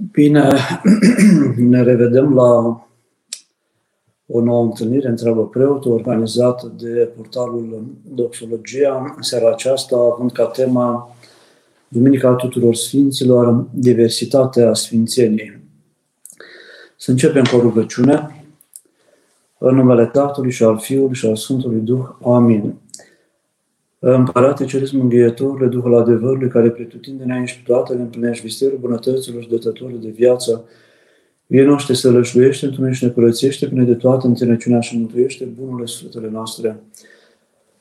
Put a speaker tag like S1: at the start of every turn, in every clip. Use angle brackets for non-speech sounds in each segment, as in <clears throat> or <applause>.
S1: Bine, <clears throat> ne revedem la o nouă întâlnire întreabă preotul organizată de portalul Doxologia în seara aceasta, având ca tema Duminica tuturor Sfinților, diversitatea Sfințeniei. Să începem cu o rugăciune. În numele Tatălui și al Fiului și al Sfântului Duh. Amin. Împărate Ceresc Mângâietorule, Duhul adevărului, care pretutindene și toate le împlinești visterul bunătăților și dătătorul de viață, vie noște să lășluiește, într și ne curățește până de toată înțelepciunea și mântuiește bunurile sfântele noastre.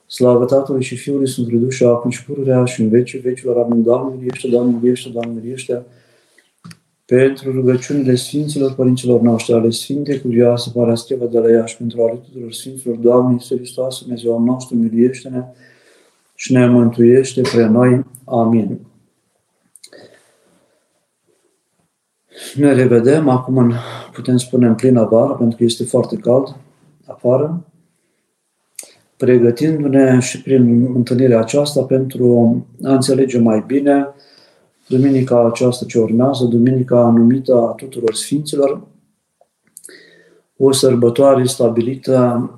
S1: Slavă Tatălui și Fiului Sfântului Duh și acum și pururea și în vecii vecilor. Amin. Doamne, miliește, Doamne, miliește, Doamne, miliește. Pentru rugăciunile Sfinților Părinților noștri, ale Sfinte Cuvioase, Parascheva de la Iași, pentru ale tuturor Sfinților, Doamne, Iisus Hristos, Dumnezeu al nostru, miliește-ne și ne mântuiește pe noi. Amin. Ne revedem acum, în, putem spune, în plină vară, pentru că este foarte cald afară, pregătindu-ne și prin întâlnirea aceasta pentru a înțelege mai bine duminica aceasta ce urmează, duminica numită a tuturor Sfinților, o sărbătoare stabilită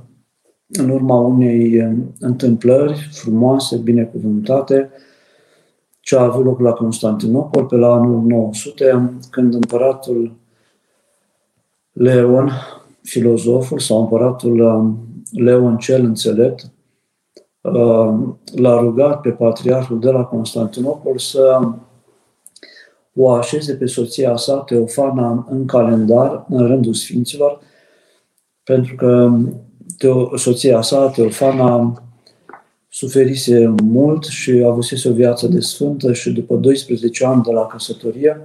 S1: în urma unei eh, întâmplări frumoase, binecuvântate, ce a avut loc la Constantinopol pe la anul 900, când împăratul Leon, filozoful sau împăratul eh, Leon cel înțelept, eh, l-a rugat pe patriarhul de la Constantinopol să o așeze pe soția sa, Teofana, în calendar, în rândul Sfinților, pentru că Teo, soția sa, Teofana, suferise mult și avusese o viață de sfântă și după 12 ani de la căsătorie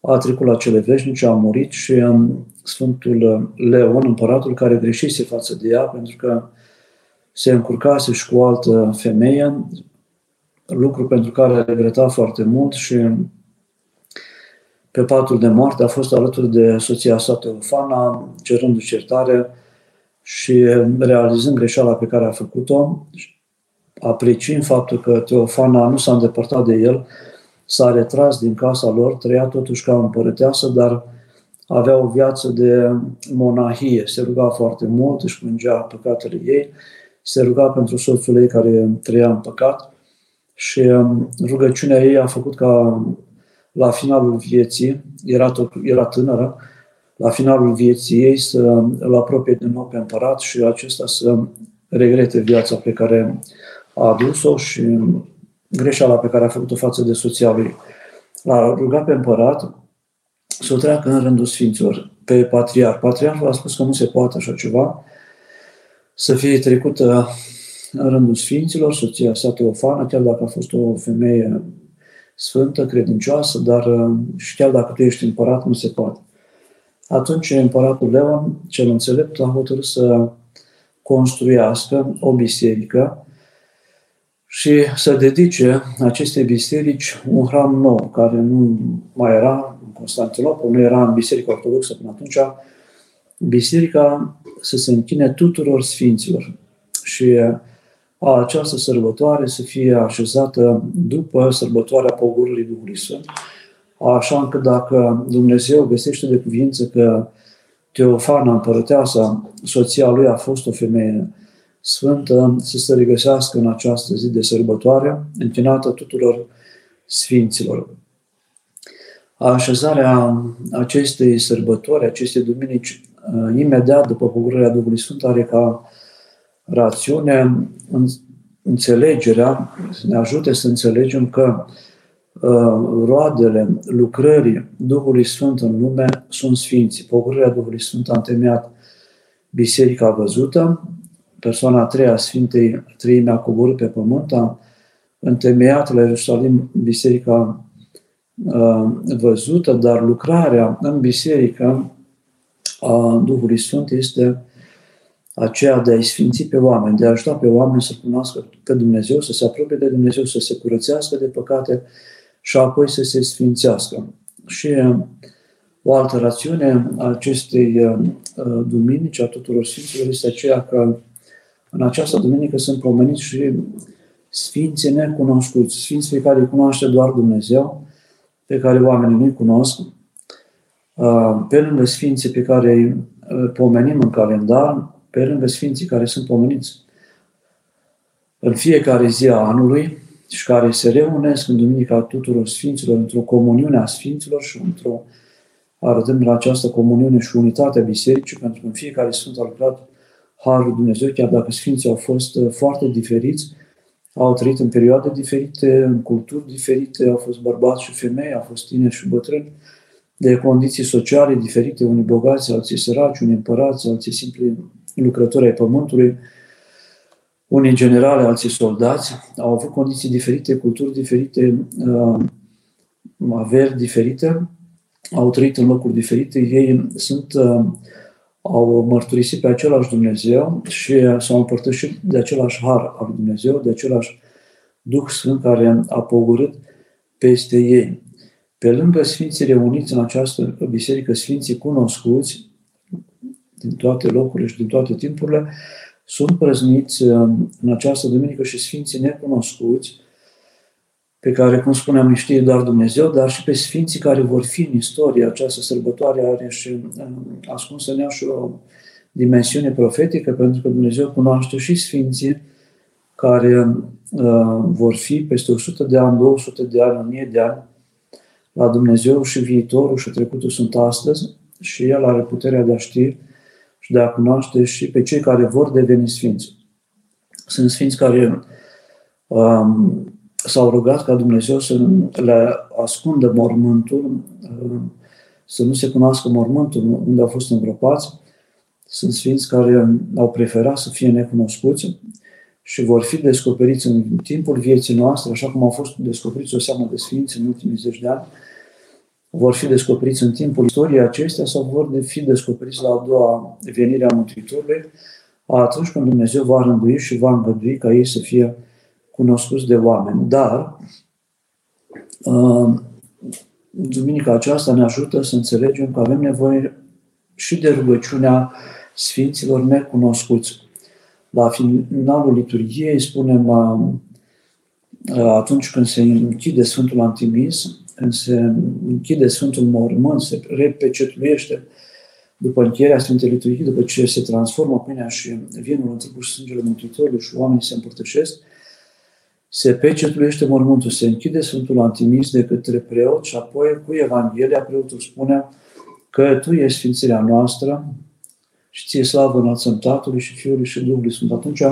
S1: a trecut la cele veșnice, a murit și um, Sfântul Leon, împăratul care greșise față de ea pentru că se încurcase și cu o altă femeie, lucru pentru care a regretat foarte mult și pe patul de moarte a fost alături de soția sa Teofana, cerându-și certare și realizând greșeala pe care a făcut-o, apreciind faptul că Teofana nu s-a îndepărtat de el, s-a retras din casa lor, trăia totuși ca împărăteasă, dar avea o viață de monahie, se ruga foarte mult, își plângea păcatele ei, se ruga pentru soțul ei care trăia în păcat și um, rugăciunea ei a făcut ca la finalul vieții, era, tot, era tânără, la finalul vieții ei să îl apropie din nou pe împărat și acesta să regrete viața pe care a adus-o și greșeala pe care a făcut-o față de soția lui. L-a rugat pe împărat să o treacă în rândul Sfinților, pe patriarh. Patriarhul a spus că nu se poate așa ceva, să fie trecută în rândul Sfinților, soția sa Teofană, chiar dacă a fost o femeie sfântă, credincioasă, dar și chiar dacă tu ești împărat, nu se poate. Atunci împăratul Leon, cel înțelept, a hotărât să construiască o biserică și să dedice acestei biserici un hram nou, care nu mai era în Constantinopol, nu era în Biserica Ortodoxă până atunci, biserica să se închine tuturor sfinților și a această sărbătoare să fie așezată după sărbătoarea pogorului Duhului Sfânt, așa încât dacă Dumnezeu găsește de cuvință că Teofana, împărăteasa, soția lui a fost o femeie sfântă, să se regăsească în această zi de sărbătoare, închinată tuturor sfinților. Așezarea acestei sărbători, acestei duminici, uh, imediat după pogorârea Duhului Sfânt, are ca rațiune înțelegerea, să ne ajute să înțelegem că Uh, roadele lucrării Duhului Sfânt în lume sunt sfinți. Pogorârea Duhului Sfânt a întemeiat Biserica văzută, persoana a treia Sfintei Treime a coborât pe pământ, a întemeiat la Ierusalim Biserica uh, văzută, dar lucrarea în biserică a Duhului Sfânt este aceea de a-i sfinți pe oameni, de a ajuta pe oameni să cunoască pe Dumnezeu, să se apropie de Dumnezeu, să se curățească de păcate, și apoi să se sfințească. Și uh, o altă rațiune a acestei uh, uh, duminici, a tuturor Sfinților, este aceea că în această duminică sunt pomeniți și Sfinții necunoscuți, Sfinți pe care îi cunoaște doar Dumnezeu, pe care oamenii nu-i cunosc, pe lângă sfinții pe care îi pomenim în calendar, pe lângă sfinții care sunt pomeniți în fiecare zi a anului și care se reunesc în Duminica tuturor Sfinților, într-o comuniune a Sfinților și într-o arătând la această comuniune și unitatea Bisericii, pentru că în fiecare Sfânt a lucrat Harul Dumnezeu, chiar dacă Sfinții au fost uh, foarte diferiți, au trăit în perioade diferite, în culturi diferite, au fost bărbați și femei, au fost tineri și bătrâni, de condiții sociale diferite, unii bogați, alții săraci, unii împărați, alții simpli lucrători ai pământului, unii generale, alții soldați, au avut condiții diferite, culturi diferite, uh, averi diferite, au trăit în locuri diferite, ei sunt, uh, au mărturisit pe același Dumnezeu și s-au împărtășit de același har al Dumnezeu, de același Duh Sfânt care a pogorât peste ei. Pe lângă Sfinții reuniți în această biserică, Sfinții cunoscuți din toate locurile și din toate timpurile, sunt prăzniți uh, în această duminică și Sfinții necunoscuți, pe care, cum spuneam, îi știe doar Dumnezeu, dar și pe Sfinții care vor fi în istorie. Această sărbătoare are și uh, ascunsă în ea și o dimensiune profetică, pentru că Dumnezeu cunoaște și Sfinții care uh, vor fi peste 100 de ani, 200 de ani, 1000 de ani la Dumnezeu și viitorul și trecutul sunt astăzi și El are puterea de a ști și de a cunoaște și pe cei care vor deveni sfinți. Sunt sfinți care um, s-au rugat ca Dumnezeu să le ascundă mormântul, um, să nu se cunoască mormântul unde au fost îngropați. Sunt sfinți care au preferat să fie necunoscuți și vor fi descoperiți în timpul vieții noastre, așa cum au fost descoperiți o seamă de sfinți în ultimii zeci de ani, vor fi descoperiți în timpul istoriei acestea sau vor fi descoperiți la a doua venire a Mântuitorului, atunci când Dumnezeu va rândui și va îngădui ca ei să fie cunoscuți de oameni. Dar uh, duminica aceasta ne ajută să înțelegem că avem nevoie și de rugăciunea Sfinților necunoscuți. La finalul liturgiei spunem uh, atunci când se închide Sfântul Antimis, când se închide Sfântul Mormânt, se repecetluiește după încheierea Sfintei Liturghii, după ce se transformă pâinea și vinul în trupul și sângele Mântuitorului și oamenii se împărtășesc, se pecetluiește mormântul, se închide Sfântul Antimis de către preot și apoi cu Evanghelia preotul spune că Tu ești Sfințirea noastră și ție slavă înălțăm Tatălui și Fiului și Duhului Sfânt. Atunci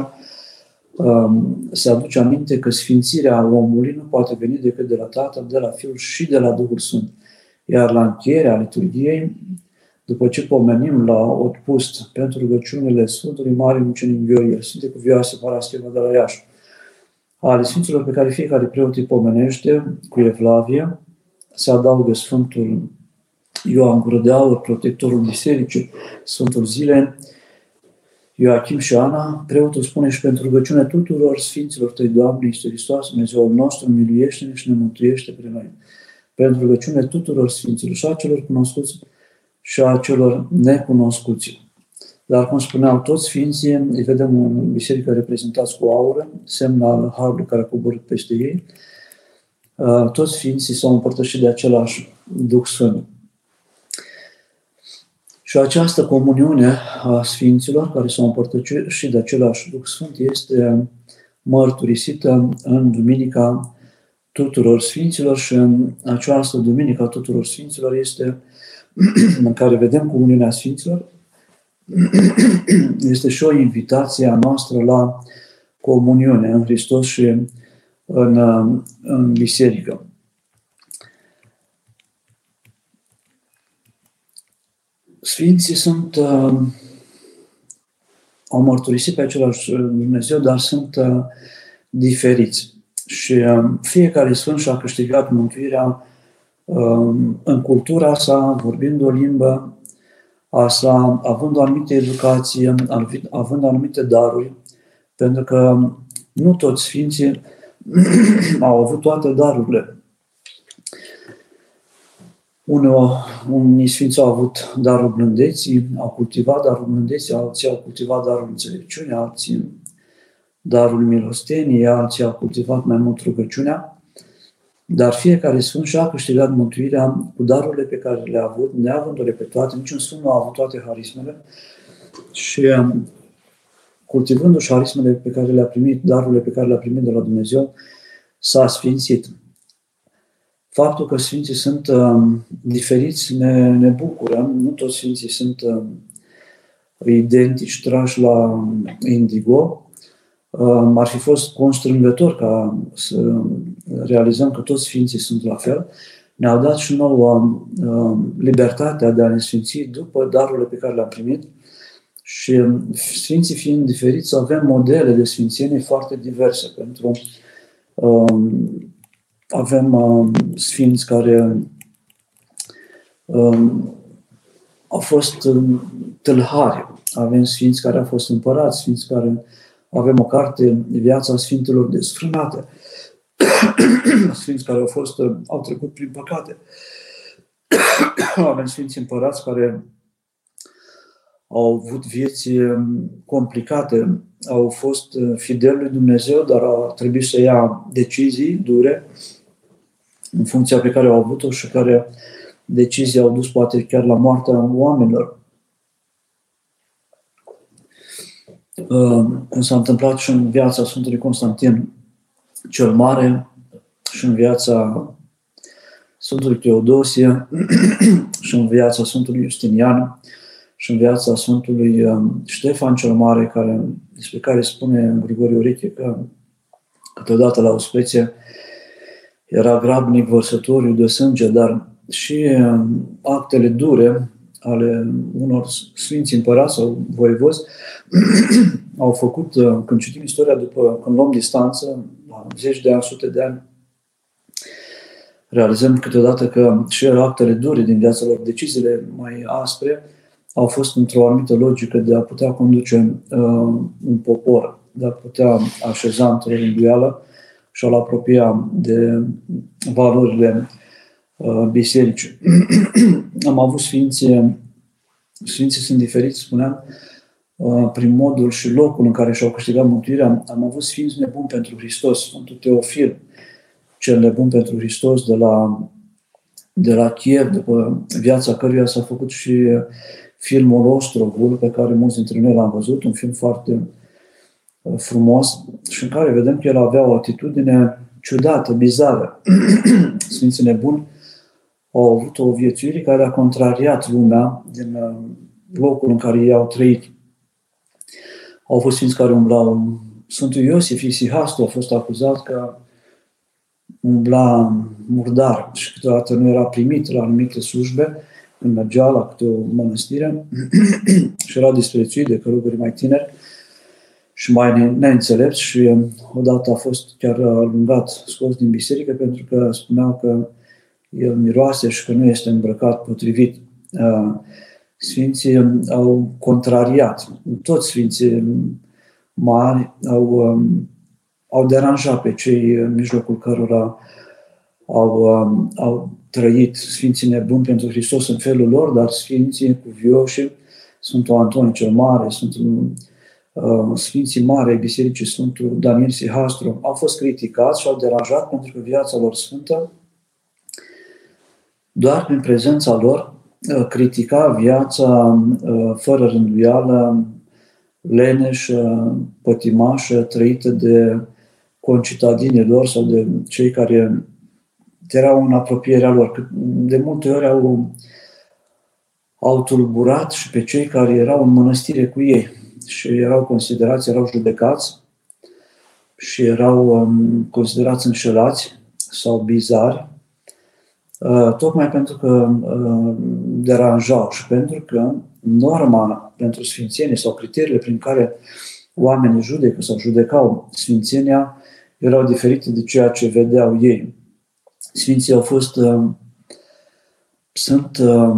S1: Um, se aduce aminte că sfințirea omului nu poate veni decât de la Tatăl, de la Fiul și de la Duhul Sfânt. Iar la încheierea liturgiei, după ce pomenim la Otpust pentru rugăciunile Sfântului Mare Mucenic Gheorghe, Sfinte Cuvioase Parascheva de la Iași, ale Sfinților pe care fiecare preot îi pomenește cu Evlavie, se adaugă Sfântul Ioan Gură de Aur, protectorul bisericii, Sfântul Zile, Ioachim și Ana, preotul spune și pentru rugăciune tuturor Sfinților Tăi, Doamne, Iisus Hristos, Dumnezeul nostru, miluiește-ne și ne mântuiește pe noi. Pentru rugăciune tuturor Sfinților și a celor cunoscuți și a celor necunoscuți. Dar, cum spuneau toți Sfinții, îi vedem în biserică reprezentați cu aură, semn al Harului care a coborât peste ei. Uh, toți Sfinții s-au împărtășit de același Duh Sfânt. Și această comuniune a Sfinților, care s-au împărtășit și de același Duh Sfânt, este mărturisită în Duminica tuturor Sfinților și în această Duminica tuturor Sfinților este <clears throat> în care vedem comuniunea Sfinților, <clears throat> este și o invitație a noastră la comuniune în Hristos și în, în biserică. Sfinții sunt, uh, au mărturisit pe același Dumnezeu, dar sunt uh, diferiți. Și uh, fiecare Sfânt și-a câștigat mântuirea uh, în cultura sa, vorbind o limbă a sa, având o anumită educație, având anumite daruri, pentru că nu toți Sfinții <clears throat> au avut toate darurile. Unii, unii sfinți au avut darul blândeții, au cultivat darul blândeții, alții au cultivat darul înțelepciunii, alții darul milosteniei, alții au cultivat mai mult rugăciunea. Dar fiecare sfânt și-a câștigat mântuirea cu darurile pe care le-a avut, neavându-le pe toate, niciun sfânt nu a avut toate harismele și um, cultivându-și harismele pe care le-a primit, darurile pe care le-a primit de la Dumnezeu, s-a sfințit. Faptul că Sfinții sunt uh, diferiți ne, ne bucură. Nu toți Sfinții sunt uh, identici, trași la indigo. Uh, ar fi fost constrângător ca să realizăm că toți Sfinții sunt la fel. Ne-au dat și nouă uh, libertatea de a ne sfinți după darurile pe care le-am primit și Sfinții fiind diferiți, avem modele de sfințenie foarte diverse pentru um, avem um, sfinți care um, au fost um, tâlhari, avem sfinți care au fost împărați, sfinți care avem o carte, Viața Sfintelor desfrânate, <coughs> sfinți care au fost, au trecut prin păcate. <coughs> avem sfinți împărați care au avut vieți um, complicate, au fost uh, fideli lui Dumnezeu, dar au trebuit să ia decizii dure în funcția pe care au avut-o și care decizii au dus poate chiar la moartea oamenilor. Uh, cum s-a întâmplat și în viața Sfântului Constantin cel Mare și în viața Sfântului Teodosie <clears throat> și în viața Sfântului Justinian și în viața Sfântului um, Ștefan cel Mare, care, despre care spune Grigore Ureche că câteodată la o specie era grabnic vărsătoriu de sânge, dar și um, actele dure ale unor sfinți împărați sau voivozi <clears throat> au făcut, uh, când citim istoria, după când luăm distanță, la zeci de ani, sute de ani, realizăm câteodată că și actele dure din viața lor, deciziile mai aspre, au fost într-o anumită logică de a putea conduce uh, un popor, de a putea așeza într-o rânduială și a-l apropia de valorile uh, bisericii. <clears throat> Am avut sfinții, sfinții sunt diferiți, spuneam, uh, prin modul și locul în care și-au câștigat mântuirea. Am avut sfinți nebuni pentru Hristos, Sfântul Teofil, cel nebun pentru Hristos de la, de la Kiev, după viața căruia s-a făcut și filmul Ostrovul, pe care mulți dintre noi l-am văzut, un film foarte uh, frumos și în care vedem că el avea o atitudine ciudată, bizară. <clears throat> Sfinții nebuni au avut o viețuire care a contrariat lumea din uh, locul în care ei au trăit. Au fost sfinți care umblau. Sfântul Iosif Isihastu a fost acuzat că umbla murdar și câteodată nu era primit la anumite slujbe când mergea la câte o mănăstire <clears throat> și era disprețuit de călugării mai tineri și mai neînțelepți și um, odată a fost chiar alungat, scos din biserică pentru că spuneau că el miroase și că nu este îmbrăcat potrivit. Uh, sfinții um, au contrariat, toți sfinții mari au, um, au deranjat pe cei în mijlocul cărora au, au trăit Sfinții nebuni pentru Hristos în felul lor, dar Sfinții cuvioși, Sfântul Anton cel Mare, Sfântul uh, Sfinții Mare Bisericii Sfântul Daniel Sihastru, au fost criticați și au deranjat pentru că viața lor sfântă, doar prin prezența lor, uh, critica viața uh, fără rânduială, leneșă, pătimașă, trăită de concitadinii lor sau de cei care erau în apropierea lor. De multe ori au, au tulburat și pe cei care erau în mănăstire cu ei și erau considerați, erau judecați și erau um, considerați înșelați sau bizari, uh, tocmai pentru că uh, deranjau și pentru că norma pentru sfințenie sau criteriile prin care oamenii judecă sau judecau sfințenia erau diferite de ceea ce vedeau ei. Sfinții au fost, uh, sunt uh,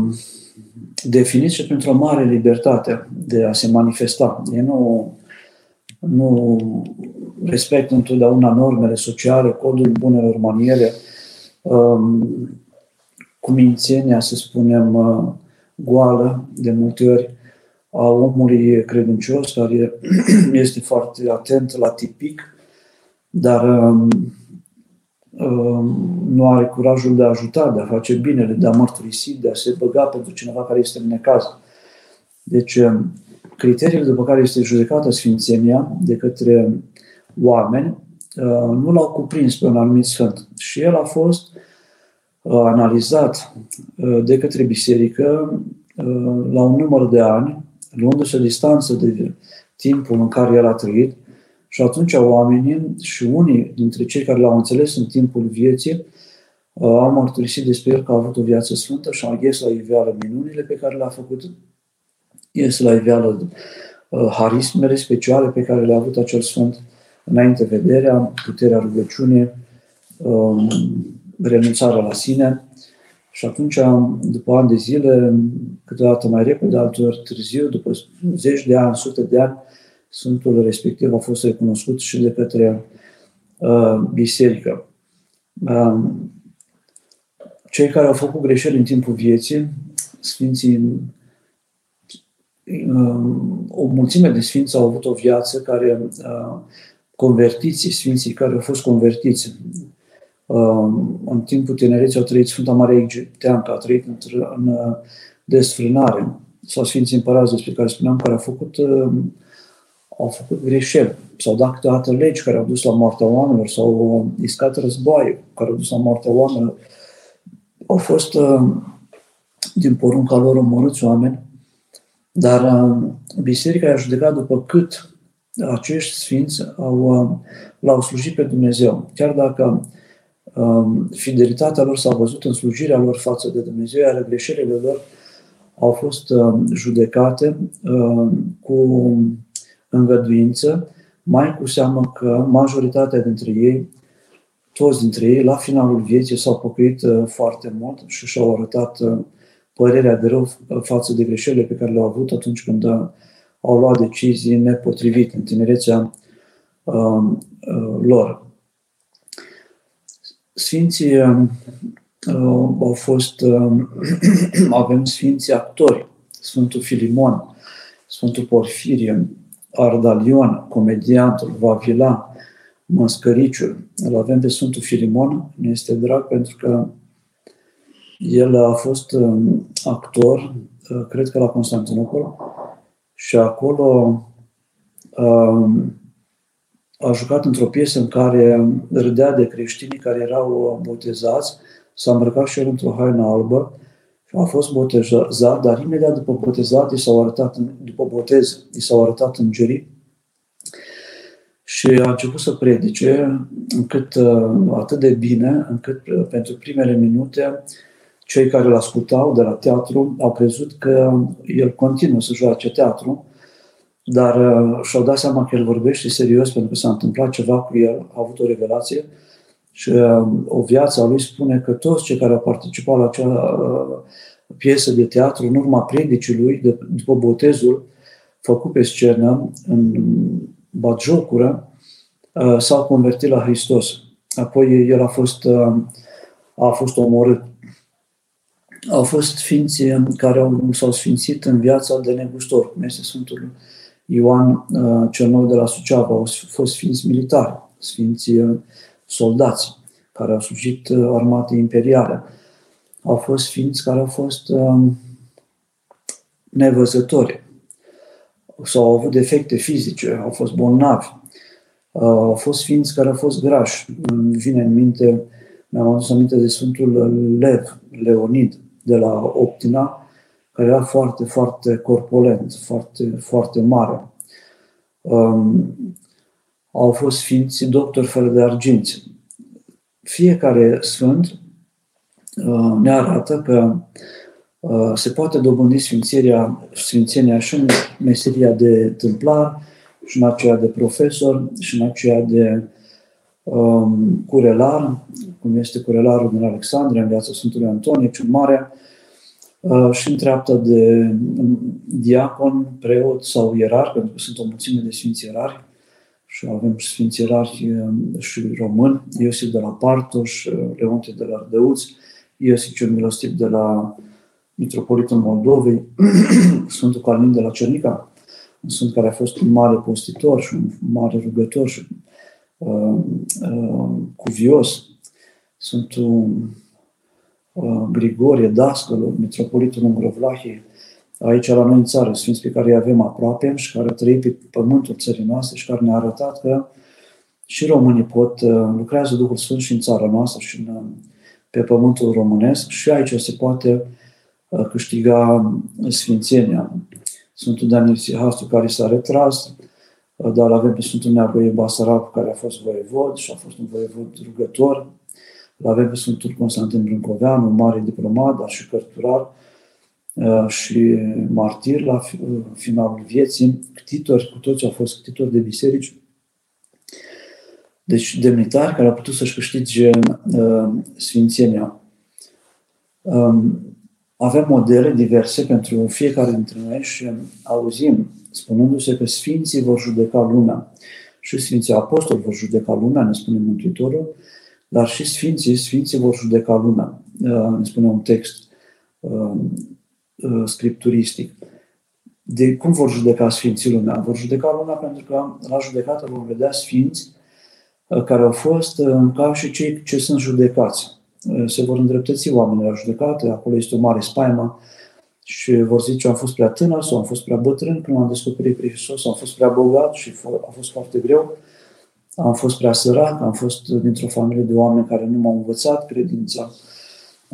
S1: definiți și pentru o mare libertate de a se manifesta. Ei nu, nu respectă întotdeauna normele sociale, codul bunelor maniere, um, cumințenia, să spunem, uh, goală, de multe ori, a omului credincios, care <clears throat> este foarte atent la tipic, dar um, nu are curajul de a ajuta, de a face binele, de a mărturisi, de a se băga pentru cineva care este în necaz. Deci, criteriile după care este judecată Sfințenia de către oameni nu l-au cuprins pe un anumit sfânt. Și el a fost analizat de către biserică la un număr de ani, luându-se distanță de timpul în care el a trăit, și atunci oamenii și unii dintre cei care l-au înțeles în timpul vieții au mărturisit despre el că a avut o viață sfântă și a ies la iveală minunile pe care le-a făcut, ies la iveală harismele speciale pe care le-a avut acel sfânt înainte vederea, puterea rugăciunii, renunțarea la sine. Și atunci, după ani de zile, câteodată mai repede, altor târziu, după zeci de ani, sute de ani, Sfântul respectiv a fost recunoscut și de către uh, biserică. Uh, cei care au făcut greșeli în timpul vieții, Sfinții, uh, o mulțime de Sfinți au avut o viață care, uh, convertiții, Sfinții care au fost convertiți, uh, în timpul tinereții au trăit Sfânta Maria Egipteancă, a trăit în, în uh, desfrânare, sau Sfinții Împărați despre care spuneam, care au făcut uh, au făcut greșeli, s-au dat câteodată legi care au dus la moartea oamenilor, sau iscat război care au dus la moartea oamenilor. Au fost, uh, din porunca lor, omorâți oameni, dar uh, biserica a judecat după cât acești sfinți au, uh, l-au slujit pe Dumnezeu. Chiar dacă fidelitatea lor s-a văzut în slujirea lor față de Dumnezeu, iar greșelile lor au fost judecate cu îngăduință, mai cu seamă că majoritatea dintre ei, toți dintre ei, la finalul vieții s-au pocăit uh, foarte mult și și-au arătat uh, părerea de rău uh, față de greșelile pe care le-au avut atunci când au luat decizii nepotrivite în tinerețea lor. Sfinții au fost, <clears throat> avem sfinții actori, Sfântul Filimon, Sfântul Porfirie, Ardalion, comediantul, Vavila, Măscăriciul. Îl avem pe Sfântul Filimon, ne este drag pentru că el a fost um, actor, uh, cred că la Constantinopol, și acolo um, a jucat într-o piesă în care râdea de creștinii care erau botezați, s-a îmbrăcat și el într-o haină albă a fost botezat, dar imediat după botezat, i s-au arătat, după botez, i s-au arătat îngerii. Și a început să predice încât, uh, atât de bine, încât uh, pentru primele minute cei care îl ascultau de la teatru au crezut că el continuă să joace teatru, dar uh, și-au dat seama că el vorbește serios pentru că s-a întâmplat ceva cu el, a avut o revelație și o viață a lui spune că toți cei care au participat la acea piesă de teatru în urma predicii lui, de, după botezul făcut pe scenă, în batjocură, uh, s-au convertit la Hristos. Apoi el a fost, uh, a fost omorât. Au fost ființe care au, s-au sfințit în viața de negustor, cum este Sfântul Ioan uh, cel Nou de la Suceava. Au fost sfinți militari, sfinți soldați care au slujit armate imperiale au fost ființi care au fost um, nevăzători sau au avut defecte fizice, au fost bolnavi, uh, au fost ființi care au fost grași. Îmi vine în minte, mi-am adus aminte de Sfântul Lev, Leonid, de la Optina, care era foarte, foarte corpulent, foarte, foarte mare. Um, au fost ființi doctori fără de arginți. Fiecare sfânt Uh, ne arată că uh, se poate dobândi sfințenia, sfințenia și în meseria de tâmplar, și în aceea de profesor, și în aceea de um, curelar, cum este curelarul din Alexandria, în viața Sfântului Antonie, cel Mare, uh, și în treaptă de diacon, preot sau ierar, pentru că sunt o mulțime de sfinți ierari, și avem sfinți ierari și români, Iosif de la Partoș, Leonte de la Ardeuț, Iosif cel Milostiv de la Mitropolitul Moldovei, <clears throat> Sfântul Calmin de la Cernica, un sfânt care a fost un mare postitor și un mare rugător și uh, uh, cuvios. Sfântul uh, Grigorie, dascălul, metropolitul Ungrovlahii, aici la noi în țară, sfinți pe care îi avem aproape și care trăi pe pământul țării noastre și care ne-a arătat că și românii pot, uh, lucrează Duhul Sfânt și în țara noastră și în, uh, pe pământul românesc și aici se poate uh, câștiga sfințenia. Sfântul Daniel Sihastu care s-a retras, dar avem pe Sfântul Neagoie Basarab care a fost voievod și a fost un voievod rugător. L avem pe Sfântul Constantin Brâncoveanu, un mare diplomat, dar și cărturar și martir la finalul vieții. Ctitori, cu toți au fost ctitori de biserici deci demnitari care au putut să-și câștige uh, sfințenia. Um, avem modele diverse pentru fiecare dintre noi și auzim spunându-se că sfinții vor judeca lumea. Și Sfinții Apostoli vor judeca lumea, ne spune Mântuitorul, dar și Sfinții, Sfinții vor judeca lumea, uh, ne spune un text uh, uh, scripturistic. De cum vor judeca Sfinții lumea? Vor judeca lumea pentru că la judecată vom vedea Sfinți Uh, care au fost uh, ca și cei ce sunt judecați. Uh, se vor îndreptăți oamenii la judecată, acolo este o mare spaimă și vor zice am fost prea tânăr sau am fost prea bătrân când am descoperit pe Hristos, am fost prea bogat și a fost foarte greu, am fost prea sărac, am fost dintr-o familie de oameni care nu m-au învățat credința,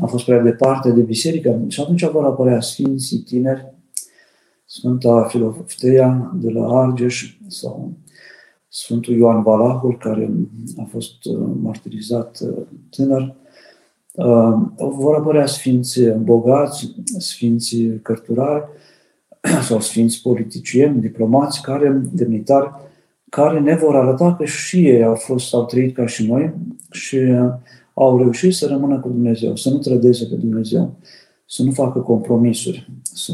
S1: am fost prea departe de biserică și atunci vor apărea sfinții tineri, Sfânta Filofteia de la Argeș sau Sfântul Ioan Valahul, care a fost uh, martirizat uh, tânăr, uh, vor apărea sfinți bogați, sfinți cărturari <clears throat> sau sfinți politicieni, diplomați, care, demnitari, care ne vor arăta că și ei au fost, au trăit ca și noi și au reușit să rămână cu Dumnezeu, să nu trădeze pe Dumnezeu, să nu facă compromisuri să,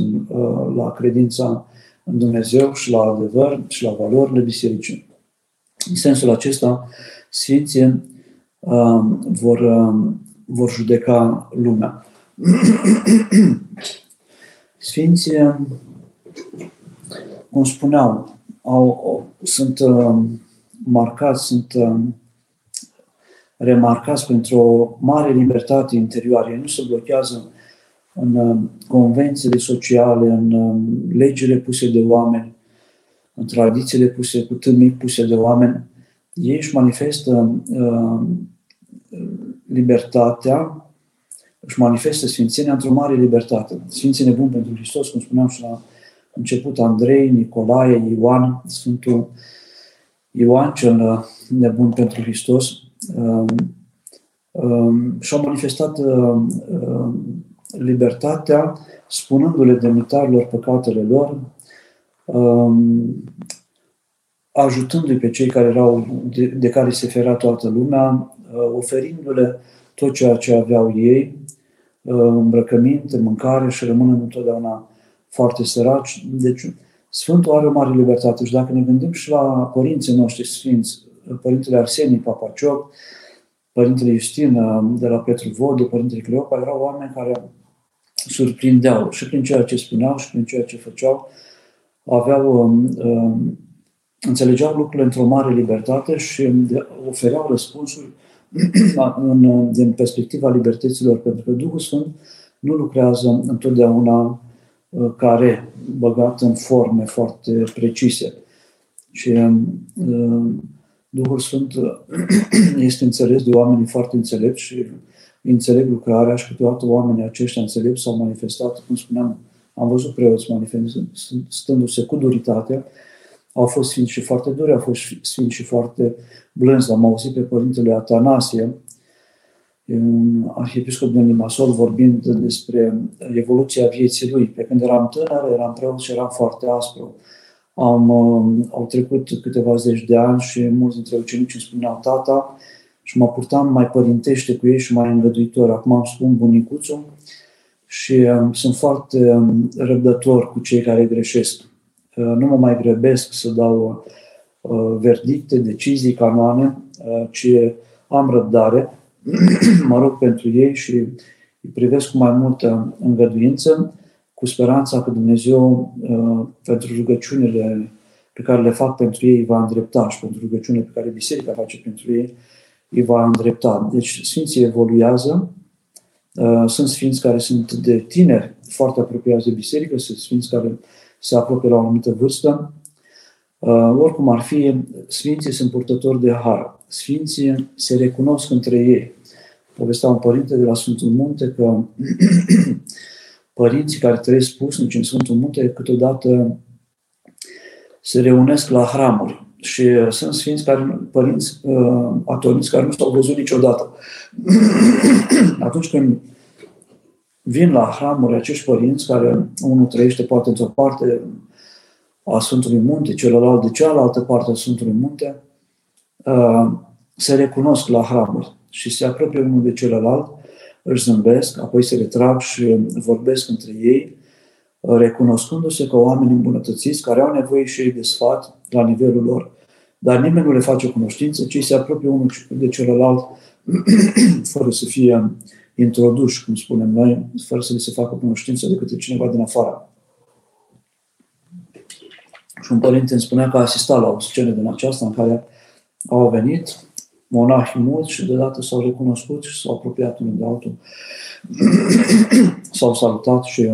S1: la credința în Dumnezeu și la adevăr și la valorile bisericii. În sensul acesta, Sfinții uh, vor, uh, vor judeca lumea. <clears throat> Sfinții, cum spuneau, au, sunt uh, marcați, sunt uh, remarcați pentru o mare libertate interioară. Ei nu se blochează în uh, convențiile sociale, în uh, legile puse de oameni, în tradițiile puse, cu tâmii puse de oameni, ei își manifestă uh, libertatea, își manifestă Sfințenia într-o mare libertate. Sfinții nebuni pentru Hristos, cum spuneam și la început, Andrei, Nicolae, Ioan, Sfântul Ioan cel nebun pentru Hristos, uh, uh, și-au manifestat uh, uh, libertatea spunându-le demnitarilor păcatele lor, Um, ajutându-i pe cei care erau, de, de care se ferea toată lumea, uh, oferindu-le tot ceea ce aveau ei, uh, îmbrăcăminte, mâncare și rămânând întotdeauna foarte săraci. Deci Sfântul are o mare libertate și dacă ne gândim și la părinții noștri sfinți, Părintele Arsenie Papacioc, Părintele Justin de la Petru Vodă, Părintele Cleopa, erau oameni care surprindeau și prin ceea ce spuneau și prin ceea ce făceau, aveau, um, um, înțelegeau lucrurile într-o mare libertate și ofereau răspunsuri <clears throat> în, din perspectiva libertăților, pentru că Duhul Sfânt nu lucrează întotdeauna uh, care, băgat în forme foarte precise. Și um, Duhul Sfânt <clears throat> este înțeles de oamenii foarte înțelepți și înțeleg lucrarea și câteodată oamenii aceștia înțelepți s-au manifestat, cum spuneam, am văzut preoți manifestându-se cu duritatea, au fost sfinți și foarte duri, au fost sfinți și foarte blânzi. Am auzit pe Părintele Atanasie, un arhiepiscop din Limasol, vorbind despre evoluția vieții lui. Pe când eram tânăr, eram preot și eram foarte aspru. Am, um, au trecut câteva zeci de ani și mulți dintre ucenici îmi spuneau tata și mă purtam mai părintește cu ei și mai îngăduitor. Acum am spun bunicuțul, și um, sunt foarte um, răbdător cu cei care greșesc. Uh, nu mă mai grăbesc să dau uh, verdicte, decizii, canoane, uh, ci am răbdare, <clears throat> mă rog pentru ei și îi privesc cu mai multă îngăduință, cu speranța că Dumnezeu, uh, pentru rugăciunile pe care le fac pentru ei, va îndrepta și pentru rugăciunile pe care Biserica face pentru ei, îi va îndrepta. Deci Sfinții evoluează, sunt Sfinți care sunt de tineri, foarte apropiați de biserică, sunt Sfinți care se apropie la o anumită vârstă. Oricum ar fi, Sfinții sunt purtători de har. Sfinții se recunosc între ei. Povestea un părinte de la Sfântul Munte că <clears throat> părinții care trăiesc pusnici în Sfântul Munte câteodată se reunesc la hramuri și uh, sunt sfinți care, părinți uh, atoniți care nu s-au văzut niciodată. <clears throat> Atunci când vin la hramuri acești părinți, care unul trăiește poate într-o parte a Sfântului Munte, celălalt de cealaltă parte a Sfântului Munte, uh, se recunosc la hramuri și se apropie unul de celălalt, își zâmbesc, apoi se retrag și vorbesc între ei, recunoscându-se ca oameni îmbunătățiți care au nevoie și ei de sfat la nivelul lor dar nimeni nu le face cunoștință, ci se apropie unul de celălalt <clears throat> fără să fie introduși, cum spunem noi, fără să le se facă cunoștință de către cineva din afară. Și un părinte îmi spunea că a asistat la o scenă din aceasta în care au venit monahi mulți și deodată s-au recunoscut și s-au apropiat unul de altul. <clears throat> s-au salutat și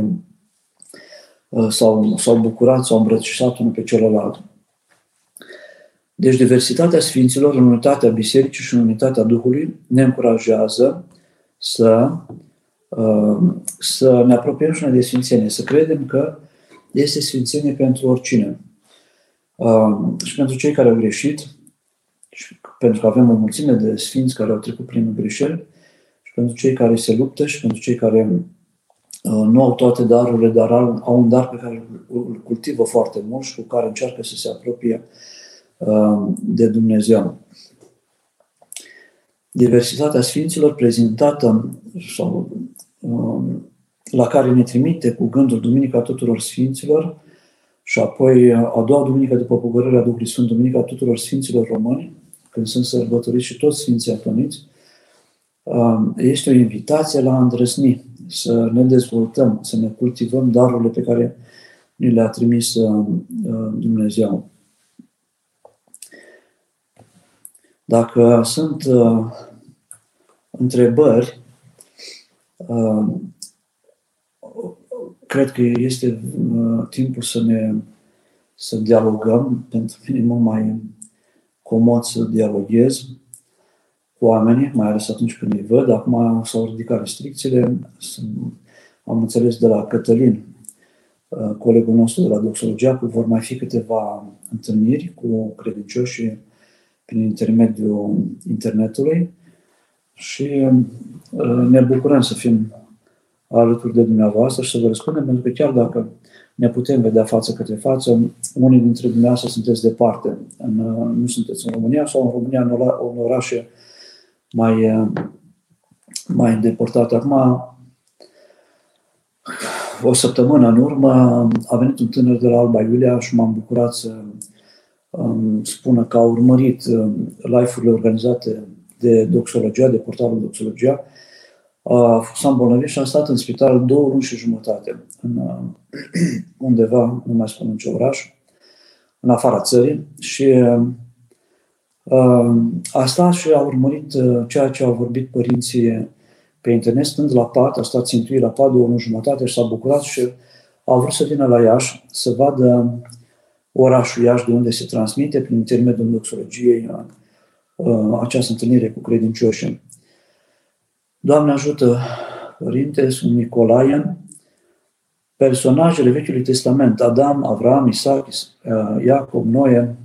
S1: uh, s-au, s-au bucurat, s-au îmbrățișat unul pe celălalt. Deci diversitatea Sfinților în unitatea Bisericii și în unitatea Duhului ne încurajează să, uh, să ne apropiem și noi de Sfințenie, să credem că este Sfințenie pentru oricine. Uh, și pentru cei care au greșit, și pentru că avem o mulțime de Sfinți care au trecut prin greșeli, și pentru cei care se luptă și pentru cei care uh, nu au toate darurile, dar au un dar pe care îl cultivă foarte mult și cu care încearcă să se apropie Uh, de Dumnezeu. Diversitatea Sfinților prezentată sau um, la care ne trimite cu gândul Duminica tuturor Sfinților și apoi a doua duminică după pogorârea Duhului Sfânt, Duminica tuturor Sfinților Români, când sunt sărbătoriți și toți Sfinții Atoniți, um, este o invitație la a îndrăzni, să ne dezvoltăm, să ne cultivăm darurile pe care ni le-a trimis uh, Dumnezeu. Dacă sunt uh, întrebări, uh, cred că este uh, timpul să ne să dialogăm. Pentru mine e mult mai comod să dialoghez cu oamenii, mai ales atunci când îi văd. Acum s-au ridicat restricțiile. Am înțeles de la Cătălin, uh, colegul nostru de la Doxologia, că vor mai fi câteva întâlniri cu credincioșii prin intermediul internetului și uh, ne bucurăm să fim alături de dumneavoastră și să vă răspundem, pentru că chiar dacă ne putem vedea față către față, unii dintre dumneavoastră sunteți departe, în, uh, nu sunteți în România sau în România, în, în orașe mai, uh, mai îndepărtate. Acum, o săptămână în urmă, a venit un tânăr de la Alba Iulia și m-am bucurat să spună că a urmărit um, live-urile organizate de Doxologia, de portalul Doxologia, a fost îmbolnăvit și a stat în spital două luni și jumătate, în, uh, <clears throat> undeva, nu mai spun în ce oraș, în afara țării și uh, a stat și a urmărit uh, ceea ce au vorbit părinții pe internet, stând la pat, a stat țintuit la pat două luni și jumătate și s-a bucurat și a vrut să vină la Iași să vadă orașul Iași, de unde se transmite prin intermediul doxologiei uh, această întâlnire cu credincioșii. Doamne ajută, Părinte, sunt Nicolae, personajele Vechiului Testament, Adam, Avram, Isaac, uh, Iacob, Noe,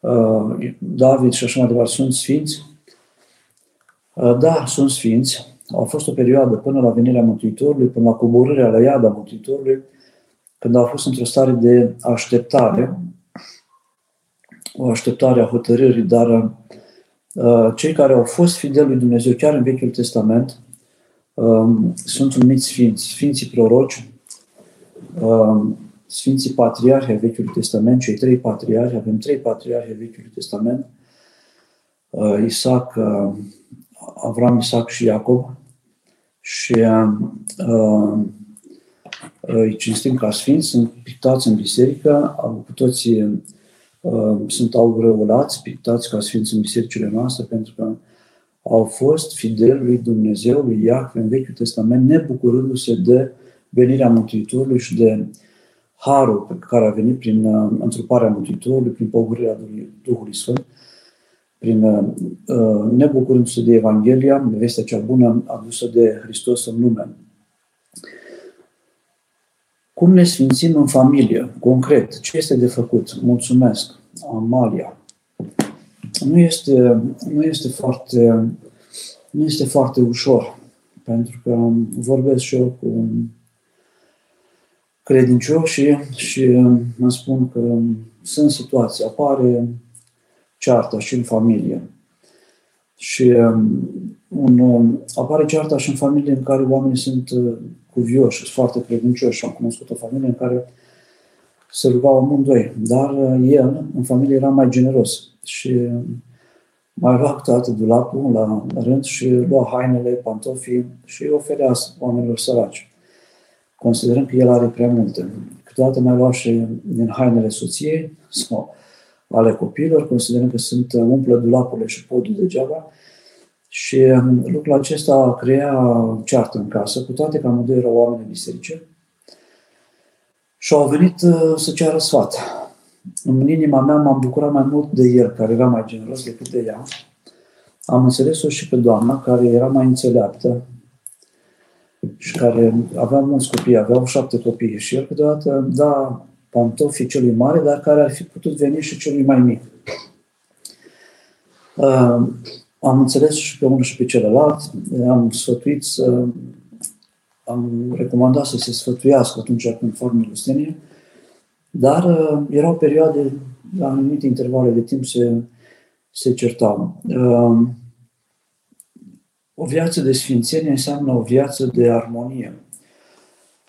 S1: uh, David și așa mai departe, sunt sfinți? Da, sunt sfinți. Au fost o perioadă până la venirea Mântuitorului, până la coborârea la iada Mântuitorului, când au fost într-o stare de așteptare, o așteptare a hotărârii, dar uh, cei care au fost fideli lui Dumnezeu chiar în Vechiul Testament uh, sunt numiți sfinți, sfinții proroci, uh, sfinții patriarhi ai Vechiului Testament, cei trei patriarhi, avem trei patriarhi ai Vechiului Testament, uh, Isaac, uh, Avram, Isaac și Iacob, și uh, îi cinstim ca sfinți, sunt pictați în biserică, au cu toții uh, sunt aureolați, pictați ca sfinți în bisericile noastre, pentru că au fost fideli lui Dumnezeu, lui Iahve în Vechiul Testament, nebucurându-se de venirea Mântuitorului și de harul pe care a venit prin uh, întruparea Mântuitorului, prin pogorirea Duhului Sfânt, prin uh, nebucurându-se de Evanghelia, de vestea cea bună adusă de Hristos în lume. Cum ne sfințim în familie? Concret, ce este de făcut? Mulțumesc, Amalia. Nu este, nu este foarte nu este foarte ușor, pentru că vorbesc și eu cu credincioși și îmi spun că sunt situații, apare cearta și în familie. Și un, apare cearta și în familie în care oamenii sunt cuvioși, sunt foarte credincioși. Am cunoscut o familie în care se rugau amândoi, dar el, în familie, era mai generos și mai lua toată dulapul la rând și lua hainele, pantofii și îi oferea oamenilor săraci, considerând că el are prea multe. Câteodată mai lua și din hainele soției sau ale copiilor, considerând că sunt umplă dulapurile și podul degeaba. Și um, lucrul acesta crea ceartă în casă, cu toate că amândoi erau oameni biserice. Și au venit uh, să ceară sfat în inima mea m-am bucurat mai mult de el, care era mai generos decât de ea. Am înțeles-o și pe doamna, care era mai înțeleaptă și care avea mulți copii, aveau șapte copii și el câteodată da pantofii celui mare, dar care ar fi putut veni și celui mai mic. Uh, am înțeles și pe unul și pe celălalt, am sfătuit să, am recomandat să se sfătuiască atunci când fac milostenie, dar uh, erau perioade, la anumite intervale de timp se, se certau. Uh, o viață de sfințenie înseamnă o viață de armonie.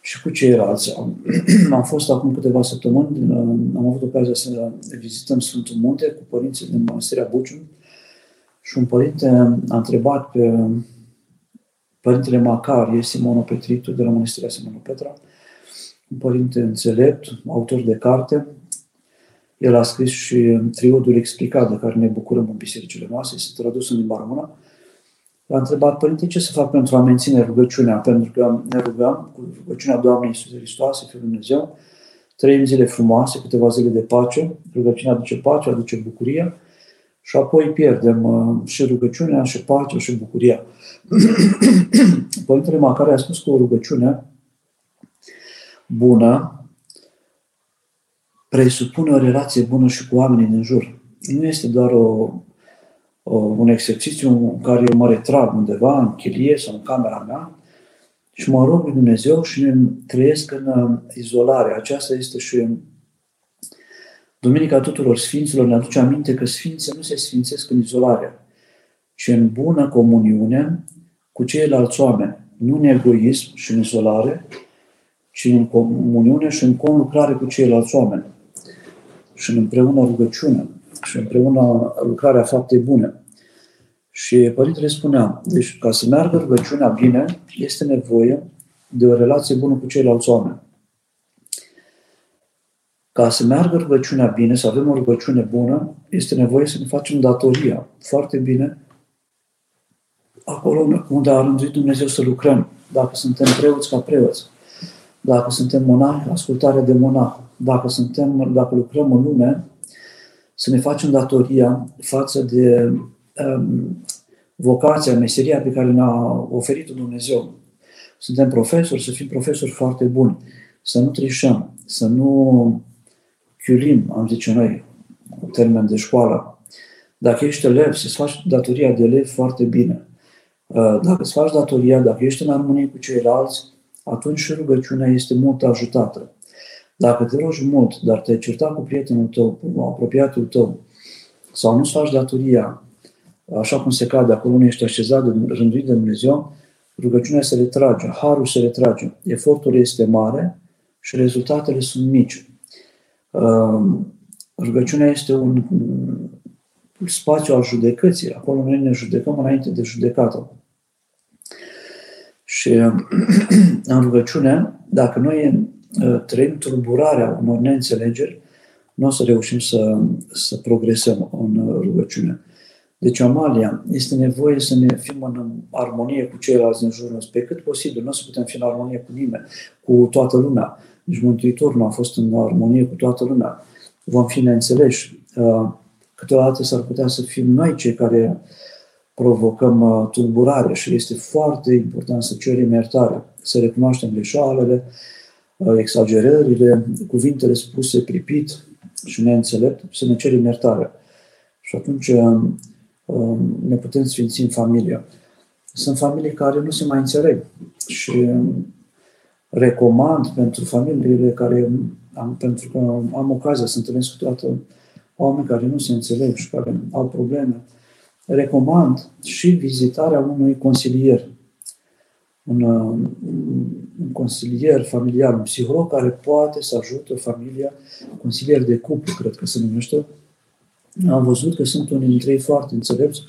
S1: Și cu ceilalți. <clears throat> Am fost acum câteva săptămâni, uh, am avut ocazia să vizităm Sfântul Munte cu părinții din Mănăstirea Buciu și un părinte a întrebat pe părintele Macarie, Simono Petritu, de la Mănăstirea Simono Petra, un părinte înțelept, autor de carte. El a scris și triodul explicat de care ne bucurăm în bisericile noastre, este tradus în limba română. L-a întrebat, Părinte, ce să fac pentru a menține rugăciunea? Pentru că ne rugăm cu rugăciunea Doamnei Iisuse Hristoase, Fiul Dumnezeu, trăim zile frumoase, câteva zile de pace, rugăciunea aduce pace, aduce bucuria și apoi pierdem uh, și rugăciunea, și pacea, și bucuria. <clears throat> Părintele Macare a spus că o rugăciune bună presupune o relație bună și cu oamenii din jur. Nu este doar o, o, un exercițiu în care eu mă retrag undeva, în chilie sau în camera mea, și mă rog lui Dumnezeu și trăiesc în uh, izolare. Aceasta este și Duminica tuturor Sfinților ne aduce aminte că Sfinții nu se sfințesc în izolare, ci în bună comuniune cu ceilalți oameni, nu în egoism și în izolare, ci în comuniune și în conlucrare cu ceilalți oameni. Și în împreună rugăciune și împreună lucrarea faptei bune. Și Părintele spunea, deci ca să meargă rugăciunea bine, este nevoie de o relație bună cu ceilalți oameni. Ca să meargă rugăciunea bine, să avem o rugăciune bună, este nevoie să ne facem datoria foarte bine acolo unde a rânduit Dumnezeu să lucrăm. Dacă suntem preoți ca preoți, dacă suntem monahi, ascultare de monah. Dacă, suntem, dacă lucrăm în lume, să ne facem datoria față de um, vocația, meseria pe care ne-a oferit Dumnezeu. Suntem profesori, să fim profesori foarte buni, să nu trișăm, să nu chiulim, am zice noi, cu termen de școală. Dacă ești elev, să-ți faci datoria de elev foarte bine. Uh, dacă îți faci datoria, dacă ești în armonie cu ceilalți, atunci și rugăciunea este mult ajutată. Dacă te rogi mult, dar te-ai certat cu prietenul tău, cu apropiatul tău, sau nu-ți faci datoria așa cum se cade, acolo nu ești așezat de rânduit de Dumnezeu, rugăciunea se retrage, harul se retrage, efortul este mare și rezultatele sunt mici. Ehm, rugăciunea este un spațiu al judecății, acolo noi ne judecăm înainte de judecată. Și <clears throat> în rugăciune, dacă noi uh, trăim turburarea unor neînțelegeri, nu o să reușim să, să progresăm în rugăciune. Deci, Amalia, este nevoie să ne fim în armonie cu ceilalți în jurul nostru, pe cât posibil. Nu o să putem fi în armonie cu nimeni, cu toată lumea. Deci Mântuitorul nu a fost în armonie cu toată lumea. Vom fi neînțeleși. Uh, câteodată s-ar putea să fim noi cei care provocăm uh, tulburare și este foarte important să cerem iertare, să recunoaștem greșalele, uh, exagerările, cuvintele spuse pripit și neînțelept, să ne cerem iertare. Și atunci um, ne putem sfinți în familia. Sunt familii care nu se mai înțeleg și um, recomand pentru familiile care am, pentru că am ocazia să întâlnesc toată oameni care nu se înțeleg și care au probleme, recomand și vizitarea unui consilier, un, un consilier familiar, un psiholog care poate să ajute familia, consilier de cuplu, cred că se numește. Am văzut că sunt unii dintre ei foarte înțelepți